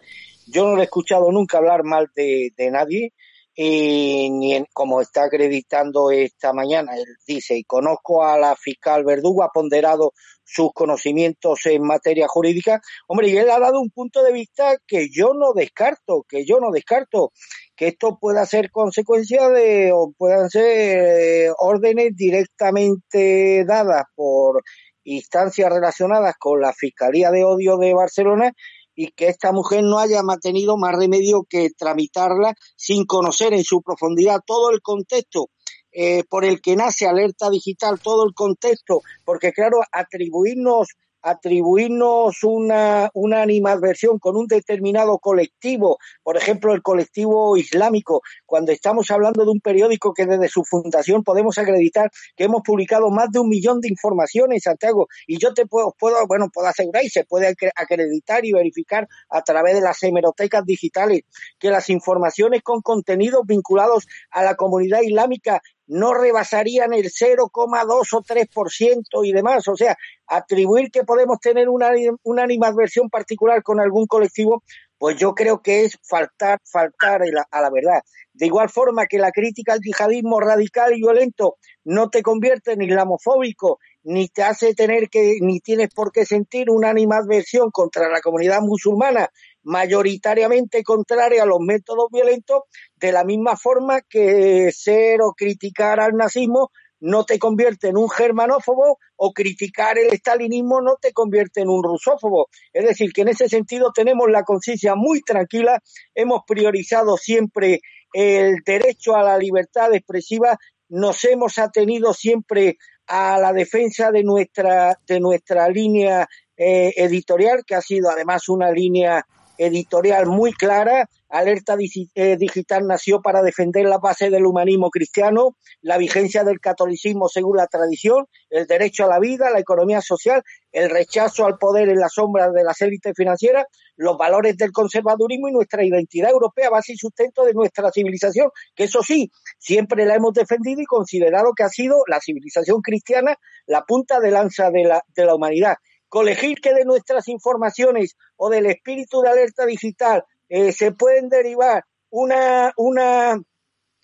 Yo no le he escuchado nunca hablar mal de, de nadie y ni en, como está acreditando esta mañana, él dice, y conozco a la fiscal Verdugo, ha ponderado sus conocimientos en materia jurídica. Hombre, y él ha dado un punto de vista que yo no descarto, que yo no descarto, que esto pueda ser consecuencia de, o puedan ser eh, órdenes directamente dadas por instancias relacionadas con la Fiscalía de Odio de Barcelona y que esta mujer no haya mantenido más remedio que tramitarla sin conocer en su profundidad todo el contexto eh, por el que nace Alerta Digital, todo el contexto, porque claro, atribuirnos atribuirnos una, una animadversión con un determinado colectivo, por ejemplo el colectivo islámico, cuando estamos hablando de un periódico que desde su fundación podemos acreditar que hemos publicado más de un millón de informaciones, Santiago, y yo te puedo, puedo bueno, puedo asegurar y se puede acreditar y verificar a través de las hemerotecas digitales que las informaciones con contenidos vinculados a la comunidad islámica no rebasarían el 0,2 o 3% y demás. O sea, atribuir que podemos tener una, una animadversión particular con algún colectivo, pues yo creo que es faltar, faltar a la verdad. De igual forma que la crítica al yihadismo radical y violento no te convierte en islamofóbico, ni te hace tener que, ni tienes por qué sentir una animadversión contra la comunidad musulmana, mayoritariamente contraria a los métodos violentos, de la misma forma que ser o criticar al nazismo no te convierte en un germanófobo o criticar el estalinismo no te convierte en un rusófobo. Es decir, que en ese sentido tenemos la conciencia muy tranquila, hemos priorizado siempre el derecho a la libertad expresiva, nos hemos atenido siempre a la defensa de nuestra, de nuestra línea eh, editorial, que ha sido además una línea editorial muy clara. Alerta eh, Digital nació para defender la base del humanismo cristiano, la vigencia del catolicismo según la tradición, el derecho a la vida, la economía social, el rechazo al poder en las sombras de las élites financieras, los valores del conservadurismo y nuestra identidad europea, base y sustento de nuestra civilización, que eso sí, siempre la hemos defendido y considerado que ha sido la civilización cristiana la punta de lanza de la, de la humanidad colegir que de nuestras informaciones o del espíritu de alerta digital eh, se pueden derivar una, una,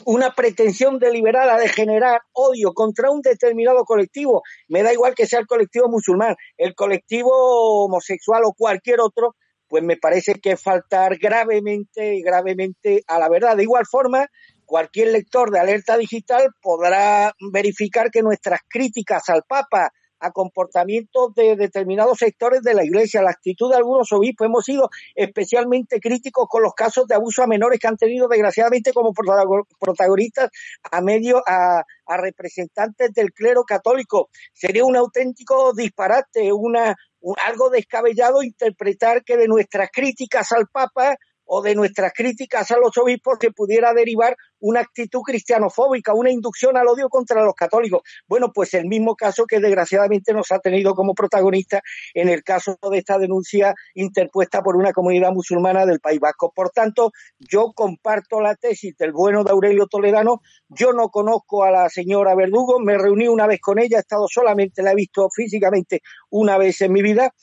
una pretensión deliberada de generar odio contra un determinado colectivo, me da igual que sea el colectivo musulmán, el colectivo homosexual o cualquier otro, pues me parece que es faltar gravemente, gravemente a la verdad. De igual forma, cualquier lector de alerta digital podrá verificar que nuestras críticas al Papa, a comportamientos de determinados sectores de la Iglesia, la actitud de algunos obispos. Hemos sido especialmente críticos con los casos de abuso a menores que han tenido desgraciadamente como protagonistas a medio a, a representantes del clero católico. Sería un auténtico disparate, una algo descabellado interpretar que de nuestras críticas al Papa o de nuestras críticas a los obispos que pudiera derivar una actitud cristianofóbica, una inducción al odio contra los católicos. Bueno, pues el mismo caso que desgraciadamente nos ha tenido como protagonista en el caso de esta denuncia interpuesta por una comunidad musulmana del País Vasco. Por tanto, yo comparto la tesis del bueno de Aurelio Toledano. Yo no conozco a la señora Verdugo, me reuní una vez con ella, he estado solamente, la he visto físicamente una vez en mi vida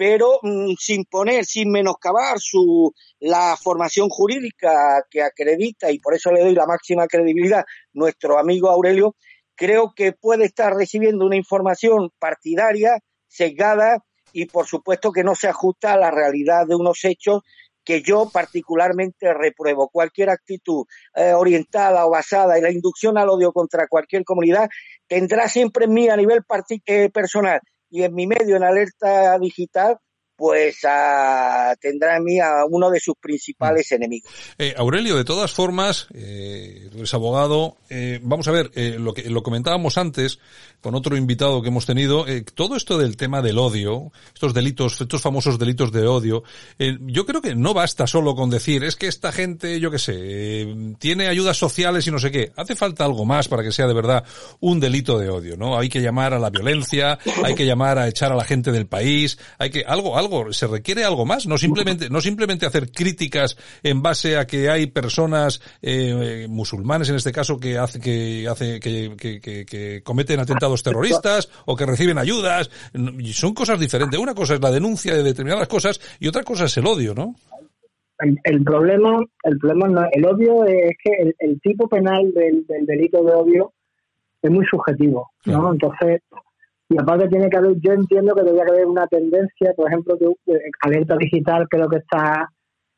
pero mm, sin poner, sin menoscabar su, la formación jurídica que acredita, y por eso le doy la máxima credibilidad, nuestro amigo Aurelio, creo que puede estar recibiendo una información partidaria, sesgada, y por supuesto que no se ajusta a la realidad de unos hechos que yo particularmente repruebo. Cualquier actitud eh, orientada o basada en la inducción al odio contra cualquier comunidad tendrá siempre en mí a nivel eh, personal y en mi medio en alerta digital pues a, tendrá a mí a uno de sus principales mm. enemigos. Eh, Aurelio, de todas formas, eh, tú eres abogado, eh, vamos a ver, eh, lo que lo comentábamos antes con otro invitado que hemos tenido, eh, todo esto del tema del odio, estos delitos, estos famosos delitos de odio, yo creo que no basta solo con decir, es que esta gente, yo qué sé, tiene ayudas sociales y no sé qué, hace falta algo más para que sea de verdad un delito de odio, ¿no? Hay que llamar a la violencia, hay que llamar a echar a la gente del país, hay que, algo, algo se requiere algo más, no simplemente, no simplemente hacer críticas en base a que hay personas eh, musulmanes en este caso que hace que hace que, que, que, cometen atentados terroristas o que reciben ayudas, son cosas diferentes. Una cosa es la denuncia de determinadas cosas y otra cosa es el odio, ¿no? El, problema, el problema no, el odio es que el, tipo penal del, delito de odio es muy subjetivo, ¿no? Entonces, y aparte tiene que haber, yo entiendo que debería haber una tendencia, por ejemplo, de, alerta digital creo que está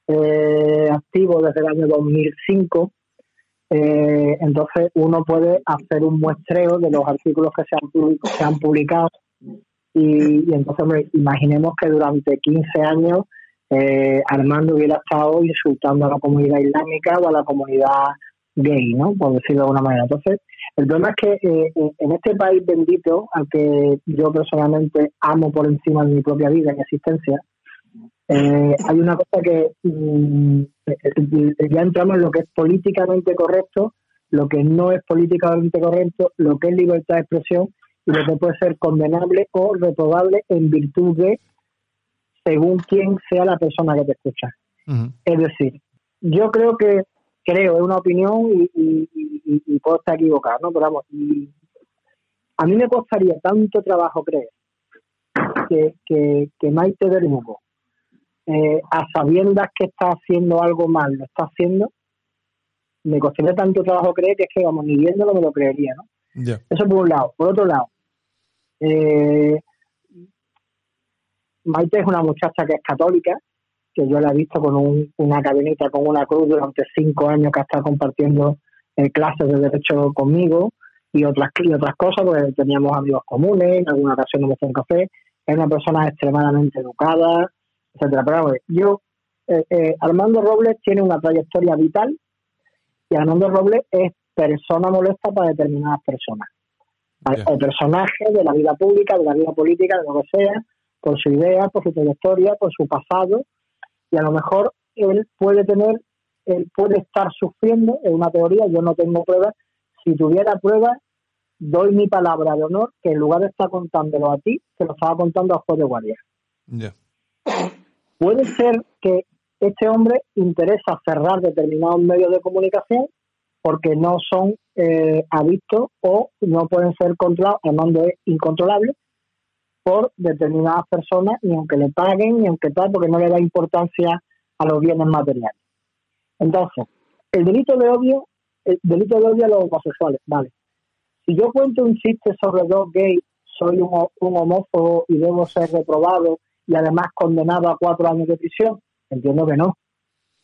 eh, activo desde el año 2005, eh, entonces uno puede hacer un muestreo de los artículos que se han, se han publicado y, entonces imaginemos que durante 15 años eh, Armando hubiera estado insultando a la comunidad islámica o a la comunidad gay, ¿no? Por decirlo de alguna manera. Entonces, el problema es que eh, en este país bendito, al que yo personalmente amo por encima de mi propia vida y existencia, eh, hay una cosa que mm, ya entramos en lo que es políticamente correcto, lo que no es políticamente correcto, lo que es libertad de expresión y lo que puede ser condenable o reprobable en virtud de según quién sea la persona que te escucha. Es decir, yo creo que, creo, es una opinión y, puedo estar equivocado, ¿no? Pero vamos, a mí me costaría tanto trabajo creer que, que, que Maite Bermudo, eh, a sabiendas que está haciendo algo mal, lo está haciendo, me costaría tanto trabajo creer que es que, vamos, ni viéndolo me lo creería, ¿no? Eso por un lado. Por otro lado, eh, Maite es una muchacha que es católica, que yo la he visto con una cadenita, con una cruz durante cinco años que ha estado compartiendo eh, clases de derecho conmigo y otras, y otras cosas, porque teníamos amigos comunes, en alguna ocasión nos un café. Es una persona extremadamente educada, etcétera. Pero yo, eh, eh, Armando Robles tiene una trayectoria vital y Armando Robles es persona molesta para determinadas personas. O personajes de la vida pública, de la vida política, de lo que sea, por su idea, por su trayectoria, por su pasado, y a lo mejor él puede tener, él puede estar sufriendo, en una teoría, yo no tengo pruebas, si tuviera pruebas, doy mi palabra de honor que en lugar de estar contándolo a ti, se lo estaba contando a juez de guardia. Puede ser que este hombre interesa cerrar determinados medios de comunicación porque no son eh, adictos o no pueden ser controlados, mando es incontrolable, por determinadas personas, ni aunque le paguen, ni aunque tal, porque no le da importancia a los bienes materiales. Entonces, el delito de odio, el delito de odio a los homosexuales, vale. Si yo cuento un chiste sobre dos gays, soy un, homófobo y debo ser reprobado y además condenado a cuatro años de prisión, entiendo que no.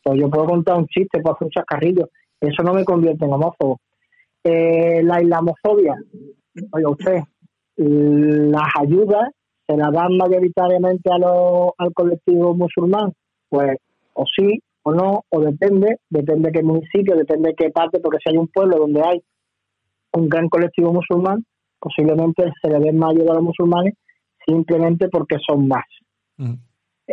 Pues yo puedo contar un chiste, puedo hacer un chascarrillo, eso no me convierte en homófobo. Eh, la islamofobia, oiga usted, las ayudas se las dan mayoritariamente a al colectivo musulmán, pues o sí o no, o depende, depende de qué municipio, depende de qué parte, porque si hay un pueblo donde hay un gran colectivo musulmán, posiblemente se le den más ayuda a los musulmanes simplemente porque son más. Mm.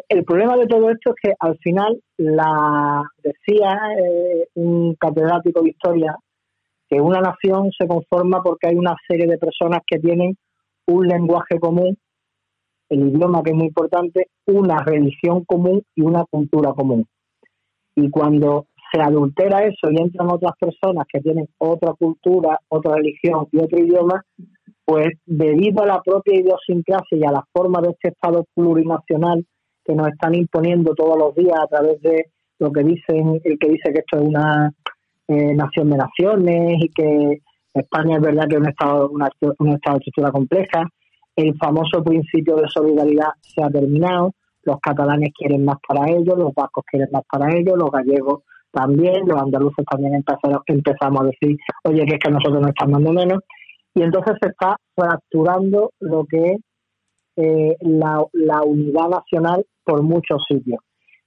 El problema de todo esto es que al final, la decía eh, un catedrático de historia, que una nación se conforma porque hay una serie de personas que tienen un lenguaje común, el idioma que es muy importante, una religión común y una cultura común. Y cuando se adultera eso y entran otras personas que tienen otra cultura, otra religión y otro idioma, pues debido a la propia idiosincrasia y a la forma de este Estado plurinacional que nos están imponiendo todos los días a través de lo que dicen, el que dice que esto es una eh, nación de naciones y que España es verdad que es un estado, una, un estado de estructura compleja. El famoso principio de solidaridad se ha terminado. Los catalanes quieren más para ellos, los vascos quieren más para ellos, los gallegos también, los andaluces también empezaron, empezamos a decir, oye, que es que nosotros no estamos dando menos. Y entonces se está fracturando lo que es eh, la, la unidad nacional por muchos sitios.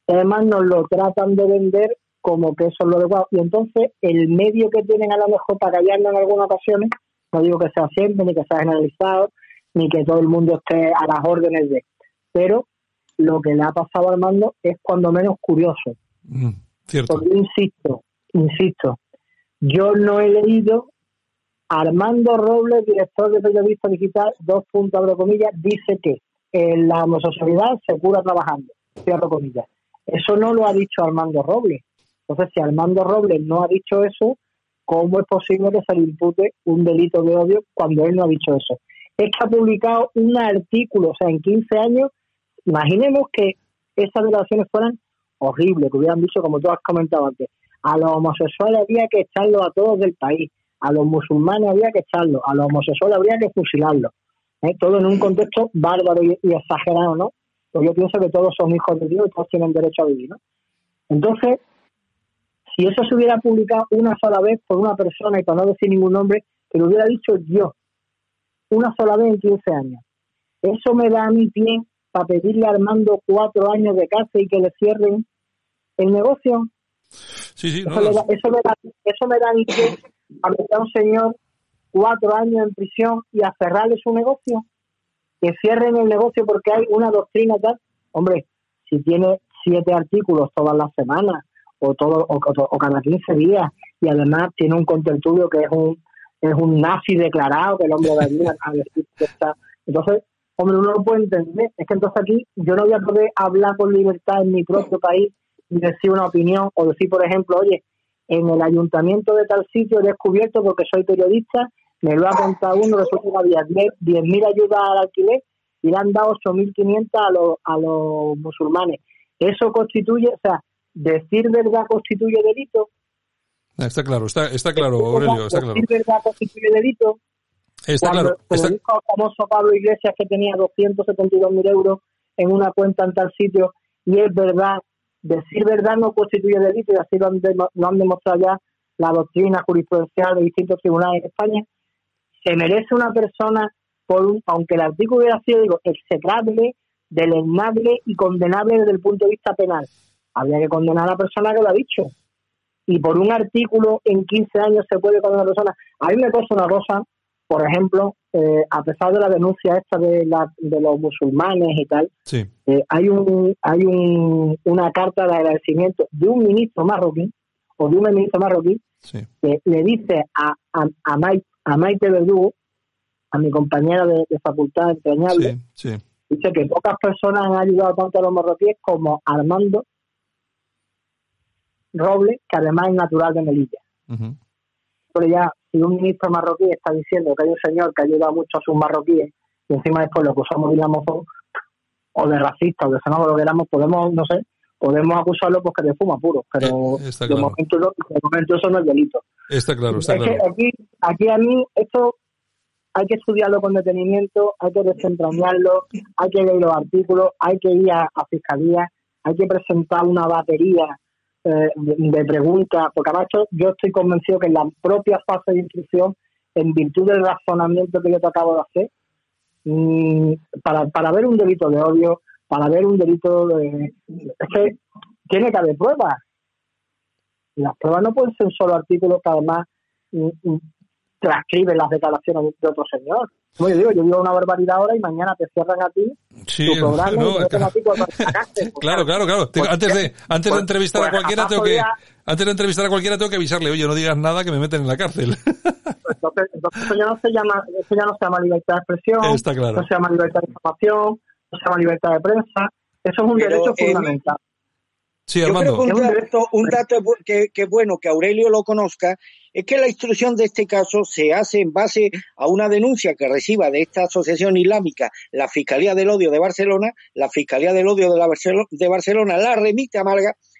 Además nos lo tratan de vender como que eso es lo adecuado. Y entonces el medio que tienen a lo mejor para callarlo en algunas ocasiones, no digo que sea siempre, ni que sea generalizado, ni que todo el mundo esté a las órdenes de, pero lo que le ha pasado a Armando es cuando menos curioso. Mm, cierto. Porque insisto, insisto, yo no he leído Armando Robles, director de periodista digital, dos puntos de comillas, dice que. eh, la homosexualidad se cura trabajando, cierro comillas. Eso no lo ha dicho Armando Robles. Entonces, si Armando Robles no ha dicho eso, ¿cómo es posible que se le impute un delito de odio cuando él no ha dicho eso? Es que ha publicado un artículo, o sea, en 15 años, imaginemos que esas declaraciones fueran horribles, que hubieran dicho, como tú has comentado antes, a los homosexuales había que echarlos a todos del país, a los musulmanes había que echarlos, a los homosexuales habría que fusilarlos. ¿eh? Todo en un contexto bárbaro y, exagerado, ¿no? Pues yo pienso que todos son hijos de Dios y todos tienen derecho a vivir, ¿no? Entonces, si eso se hubiera publicado una sola vez por una persona y para no decir ningún nombre, que lo hubiera dicho yo, una sola vez en 15 años, eso me da a mí pie para pedirle a Armando cuatro años de cárcel y que le cierren el negocio. Sí, sí, eso, me da, eso, me da, eso me da a mí pie a meter a un señor cuatro años en prisión y a cerrarle su negocio, que cierren el negocio porque hay una doctrina tal. Hombre, si tiene siete artículos todas las semanas o todo o, cada 15 días. Y además tiene un contertulio que es un es un nazi declarado que el hombre va a que está. Entonces hombre uno lo puede entender. Es que entonces aquí yo no voy a poder hablar con libertad en mi propio país y decir una opinión o decir por ejemplo oye en el ayuntamiento de tal sitio he descubierto porque soy periodista me lo ha contado uno, resulta que había 10.000 ayudas al alquiler y le han dado 8.500 a los, a los musulmanes. Eso constituye, o sea, decir verdad constituye delito. Está claro, está, está claro, Aurelio, está claro. Decir verdad constituye delito. Está claro. Está... dijo el famoso Pablo Iglesias que tenía 272.000 euros en una cuenta en tal sitio y es verdad, decir verdad no constituye delito y así lo han, lo han demostrado ya la doctrina jurisprudencial de distintos tribunales en España se merece una persona, por un, aunque el artículo hubiera sido, digo, execrable, deleznable y condenable desde el punto de vista penal. Habría que condenar a la persona que lo ha dicho. Y por un artículo en 15 años se puede condenar a una persona. A mí me pasa una cosa, por ejemplo, eh, a pesar de la denuncia esta de, la, de los musulmanes y tal, eh, hay un hay un, una carta de agradecimiento de un ministro marroquí o de un ministro marroquí que le dice a, a, a, Mike, a Maite Verdugo, a mi compañera de, facultad entrañable, dice que pocas personas han ayudado tanto a los marroquíes como Armando Robles, que además es natural de Melilla. Pero ya, si un ministro marroquí está diciendo que hay un señor que ha ayudado mucho a sus marroquíes, y encima después lo acusamos de o de racista, o de xenófobo, lo que queramos, podemos, no sé, podemos acusarlo porque de fuma puro, pero eh, de, momento, de, momento, eso no es delito. Está claro, está claro. aquí, aquí a mí esto hay que estudiarlo con detenimiento, hay que desentrañarlo, hay que leer los artículos, hay que ir a, fiscalía, hay que presentar una batería eh, de, preguntas, porque además yo estoy convencido que en la propia fase de instrucción, en virtud del razonamiento que yo te acabo de hacer, mm, para, para ver un delito de odio, para ver un delito de... Es que tiene que haber pruebas. Las pruebas no pueden ser solo artículos que además mm, mm, transcriben las declaraciones de otro señor. Como yo digo, yo digo una barbaridad ahora y mañana te cierran a ti tu programa no, claro, claro, claro, Antes de, antes de pues, entrevistar a pues, cualquiera tengo que, antes de entrevistar a cualquiera tengo que avisarle, oye, no digas nada que me meten en la cárcel. entonces, entonces eso ya no se llama, eso ya no se llama libertad de expresión, Está claro. no se llama libertad de información, se llama libertad de prensa. Eso es un derecho fundamental. Sí, Armando. Yo creo que un dato, que, que, bueno que Aurelio lo conozca es que la instrucción de este caso se hace en base a una denuncia que reciba de esta asociación islámica la Fiscalía del Odio de Barcelona, la Fiscalía del Odio de, la de Barcelona la remite a.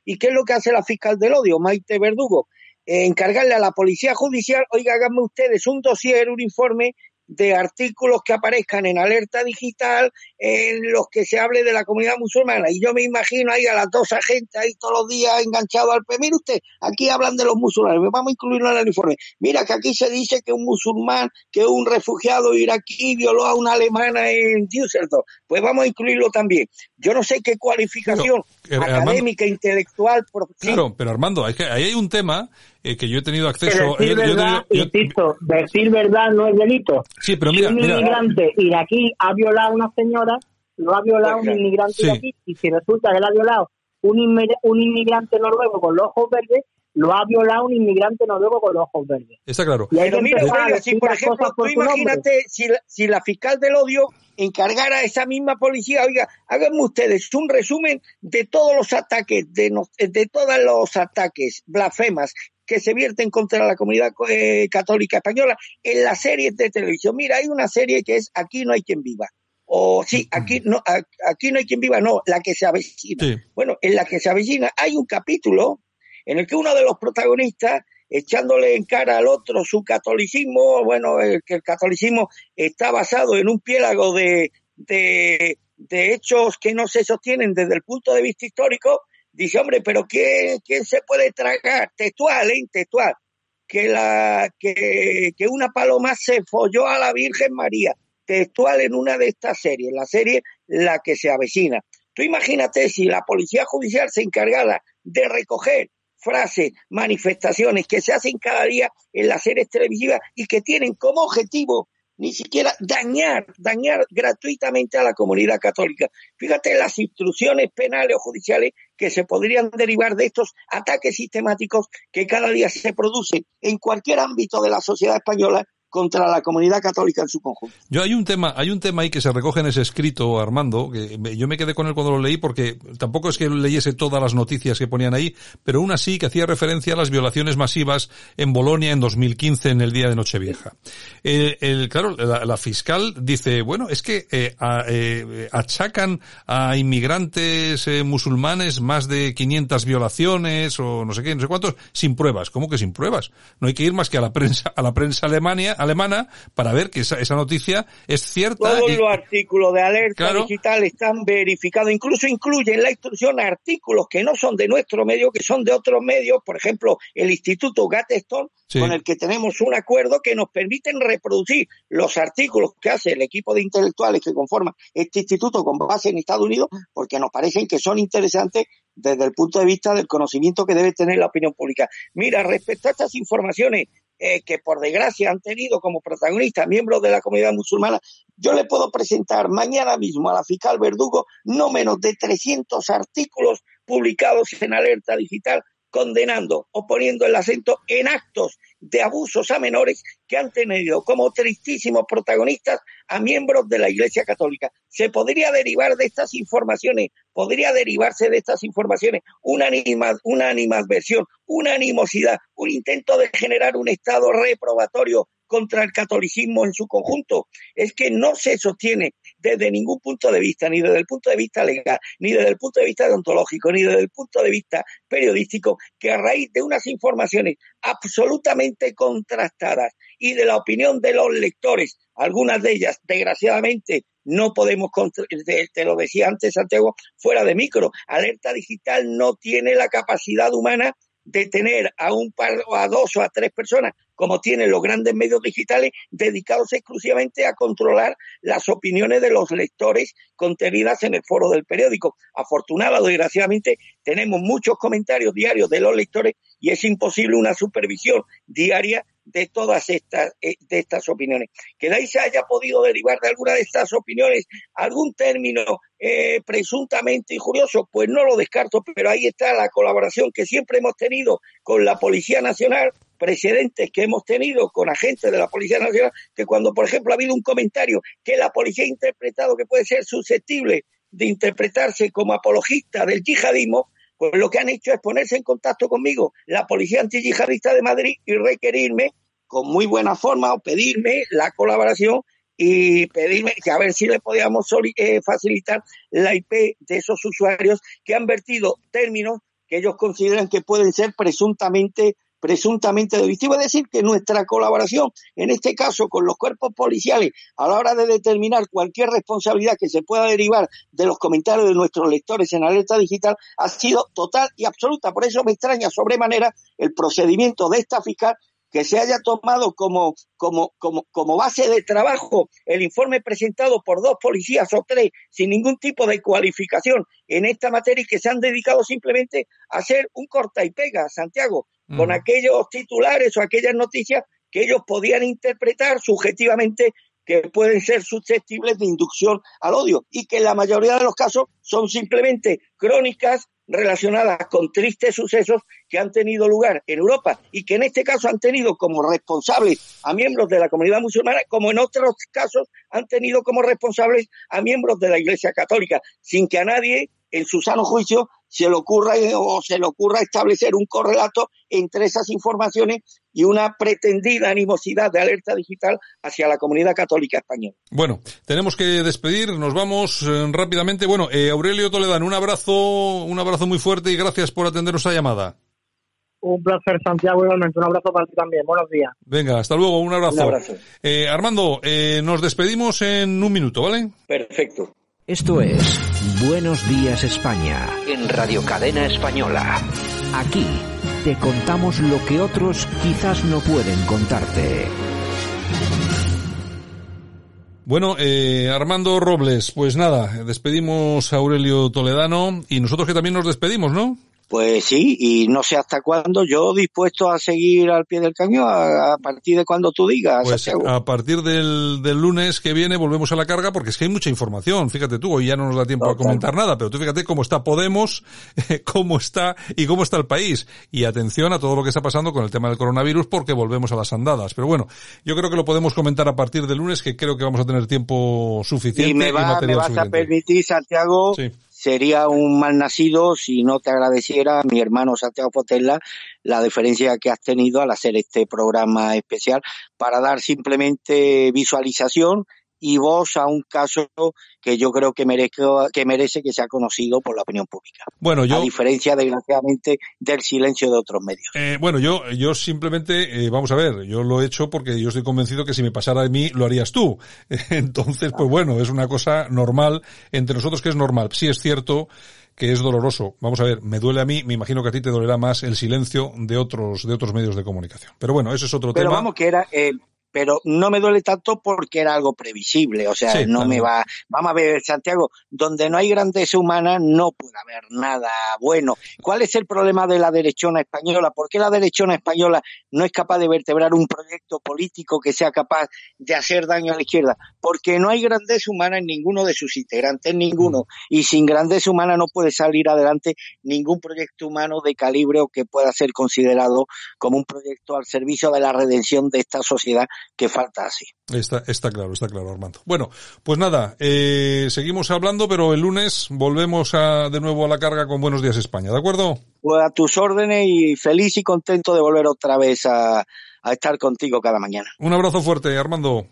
¿Y qué es lo que hace la fiscal del odio, Maite Verdugo? Eh, encargarle a la Policía Judicial, oiga, háganme ustedes un dossier, un informe de artículos que aparezcan en alerta digital en los que se hable de la comunidad musulmana. Y yo me imagino ahí a las dos agentes ahí todos los días enganchados al. Mire usted, aquí hablan de los musulmanes, vamos a incluirlo en el informe. Mira que aquí se dice que un musulmán, que un refugiado iraquí violó a una alemana en Düsseldorf. Pues vamos a incluirlo también. Yo no sé qué cualificación eh, académica, intelectual. Claro, pero Armando, es que ahí hay un tema eh, que yo he tenido acceso. decir, verdad, insisto, decir verdad no es delito. Sí, pero mira, si un inmigrante iraquí ha violado a una señora, lo ha violado un inmigrante iraquí, y si resulta que la ha violado un, un inmigrante noruego con los ojos verdes, lo ha violado un inmigrante noruego con los ojos verdes. Está claro. Y Pero mira, si por ejemplo, tú imagínate si la, si la fiscal del odio encargara a esa misma policía, oiga, háganme ustedes un resumen de todos los ataques, de, de todos los ataques, blasfemas que se vierten contra la comunidad eh, católica española en las series de televisión. Mira, hay una serie que es Aquí no hay quien viva. O sí, aquí no, aquí no hay quien viva, no, la que se avecina. Bueno, en la que se avecina hay un capítulo en el que uno de los protagonistas, echándole en cara al otro su catolicismo, bueno, el, que el catolicismo está basado en un piélago de, de, de hechos que no se sostienen desde el punto de vista histórico, dice, hombre, pero ¿quién, quién se puede tragar? Textual, ¿eh? Textual. Que, la, que, que una paloma se folló a la Virgen María. Textual en una de estas series, la serie La que se avecina. Tú imagínate si la policía judicial se encargara de recoger frases, manifestaciones que se hacen cada día en las series televisivas y que tienen como objetivo ni siquiera dañar, dañar gratuitamente a la comunidad católica. Fíjate las instrucciones penales o judiciales que se podrían derivar de estos ataques sistemáticos que cada día se producen en cualquier ámbito de la sociedad española contra la comunidad católica en su conjunto. Yo hay un tema, hay un tema ahí que se recoge en ese escrito, Armando, que yo me quedé con él cuando lo leí porque tampoco es que leyese todas las noticias que ponían ahí, pero una sí que hacía referencia a las violaciones masivas en Bolonia en 2015 en el día de Nochevieja. El, claro, la, fiscal dice, bueno, es que eh, eh, achacan a inmigrantes eh, musulmanes más de 500 violaciones o no sé qué, no sé cuántos, sin pruebas. ¿Cómo que sin pruebas? No hay que ir más que a la prensa, a la prensa alemania alemana para ver que esa, noticia es cierta. Todos los artículos de alerta digital están verificados, incluso incluyen la instrucción artículos que no son de nuestro medio, que son de otros medios, por ejemplo, el Instituto Gatestone, con el que tenemos un acuerdo que nos permiten reproducir los artículos que hace el equipo de intelectuales que conforma este instituto con base en Estados Unidos, porque nos parecen que son interesantes desde el punto de vista del conocimiento que debe tener la opinión pública. Mira, respecto a estas informaciones, eh, que por desgracia han tenido como protagonistas miembros de la comunidad musulmana, yo le puedo presentar mañana mismo a la fiscal Verdugo no menos de 300 artículos publicados en Alerta Digital condenando o poniendo el acento en actos de abusos a menores que han tenido como tristísimos protagonistas a miembros de la Iglesia Católica. Se podría derivar de estas informaciones, podría derivarse de estas informaciones una, anima, una animadversión, una animosidad, un intento de generar un estado reprobatorio contra el catolicismo en su conjunto. Es que no se sostiene desde ningún punto de vista, ni desde el punto de vista legal, ni desde el punto de vista deontológico, ni desde el punto de vista periodístico, que a raíz de unas informaciones absolutamente contrastadas y de la opinión de los lectores, algunas de ellas, desgraciadamente, no podemos, te lo decía antes Santiago, fuera de micro, alerta digital no tiene la capacidad humana de tener a un par o a dos o a tres personas, como tienen los grandes medios digitales, dedicados exclusivamente a controlar las opiniones de los lectores contenidas en el foro del periódico. Afortunadamente, desgraciadamente, tenemos muchos comentarios diarios de los lectores y es imposible una supervisión diaria de todas estas, eh, de estas opiniones. Que de ahí se haya podido derivar de alguna de estas opiniones algún término eh, presuntamente injurioso, pues no lo descarto, pero ahí está la colaboración que siempre hemos tenido con la Policía Nacional, precedentes que hemos tenido con agentes de la Policía Nacional, que cuando, por ejemplo, ha habido un comentario que la policía ha interpretado que puede ser susceptible de interpretarse como apologista del yihadismo, pues lo que han hecho es ponerse en contacto conmigo, la Policía Antiyihadista de Madrid, y requerirme con muy buena forma o pedirme la colaboración y pedirme que a ver si le podíamos eh, facilitar la IP de esos usuarios que han vertido términos que ellos consideran que pueden ser presuntamente presuntamente delictivos. Es decir, que nuestra colaboración, en este caso con los cuerpos policiales, a la hora de determinar cualquier responsabilidad que se pueda derivar de los comentarios de nuestros lectores en alerta digital, ha sido total y absoluta. Por eso me extraña sobremanera el procedimiento de esta fiscal que se haya tomado como, como, como, como base de trabajo el informe presentado por dos policías o tres sin ningún tipo de cualificación en esta materia y que se han dedicado simplemente a hacer un corta y pega, Santiago, con aquellos titulares o aquellas noticias que ellos podían interpretar subjetivamente que pueden ser susceptibles de inducción al odio y que en la mayoría de los casos son simplemente crónicas relacionadas con tristes sucesos que han tenido lugar en Europa y que en este caso han tenido como responsables a miembros de la comunidad musulmana, como en otros casos han tenido como responsables a miembros de la Iglesia Católica, sin que a nadie en su sano juicio se le ocurra o se le ocurra establecer un correlato entre esas informaciones y una pretendida animosidad de alerta digital hacia la comunidad católica española. Bueno, tenemos que despedir, nos vamos eh, rápidamente. Bueno, eh, Aurelio Toledano, un abrazo, un abrazo muy fuerte y gracias por atendernos a llamada. Un placer, Santiago, igualmente. Un abrazo para ti también. Buenos días. Venga, hasta luego. Un abrazo. Un abrazo. Eh, Armando, eh, nos despedimos en un minuto, ¿vale? Perfecto. Esto es Buenos Días España en Radio Cadena Española. Aquí te contamos lo que otros quizás no pueden contarte. Bueno, eh, Armando Robles, pues nada, despedimos a Aurelio Toledano y nosotros que también nos despedimos, ¿no? Pues sí, y no sé hasta cuándo, yo dispuesto a seguir al pie del cañón a, a partir de cuando tú digas. Pues Santiago. a partir del, del lunes que viene volvemos a la carga porque es que hay mucha información. Fíjate tú, hoy ya no nos da tiempo a comentar nada, pero tú fíjate cómo está Podemos, cómo está y cómo está el país. Y atención a todo lo que está pasando con el tema del coronavirus porque volvemos a las andadas. Pero bueno, yo creo que lo podemos comentar a partir del lunes que creo que vamos a tener tiempo suficiente y me, va, me material vas a permitir, Santiago, Sí. Sería un mal nacido si no te agradeciera, mi hermano Santiago Potella, la deferencia que has tenido al hacer este programa especial para dar simplemente visualización y voz a un caso que yo creo que merece que, merece que sea conocido por la opinión pública. Bueno, yo... A diferencia, desgraciadamente, del silencio de otros medios. Eh, bueno, yo, yo simplemente, eh, vamos a ver, yo lo he hecho porque yo estoy convencido que si me pasara a mí, lo harías tú. Entonces, pues bueno, es una cosa normal entre nosotros que es normal. Sí es cierto que es doloroso. Vamos a ver, me duele a mí, me imagino que a ti te dolerá más el silencio de otros, de otros medios de comunicación. Pero bueno, eso es otro Pero tema. vamos, que era, eh, pero no me duele tanto porque era algo previsible, o sea, Sí, no me va, vamos a ver, Santiago, donde no hay grandeza humana no puede haber nada bueno. ¿Cuál es el problema de la derechona española? ¿Por qué la derechona española no es capaz de vertebrar un proyecto político que sea capaz de hacer daño a la izquierda? Porque no hay grandeza humana en ninguno de sus integrantes, ninguno, y sin grandeza humana no puede salir adelante ningún proyecto humano de calibre o que pueda ser considerado como un proyecto al servicio de la redención de esta sociedad que falta así. Está, está claro, está claro, Armando. Bueno, pues nada, eh, seguimos hablando, pero el lunes volvemos a, de nuevo a la carga con Buenos Días España, ¿de acuerdo? Pues a tus órdenes y feliz y contento de volver otra vez a, a estar contigo cada mañana. Un abrazo fuerte, Armando.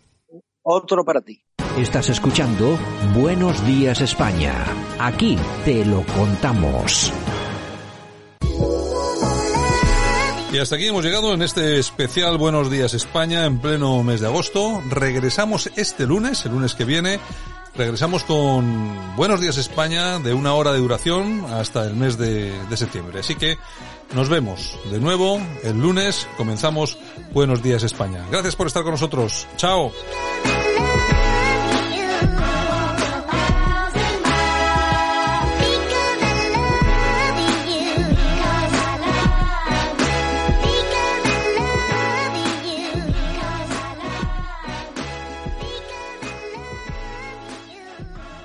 Otro para ti. Estás escuchando Buenos Días España. Aquí te lo contamos. Y hasta aquí hemos llegado en este especial Buenos Días España en pleno mes de agosto. Regresamos este lunes, el lunes que viene. Regresamos con Buenos Días España de una hora de duración hasta el mes de, septiembre. Así que nos vemos de nuevo el lunes. Comenzamos Buenos Días España. Gracias por estar con nosotros. Chao.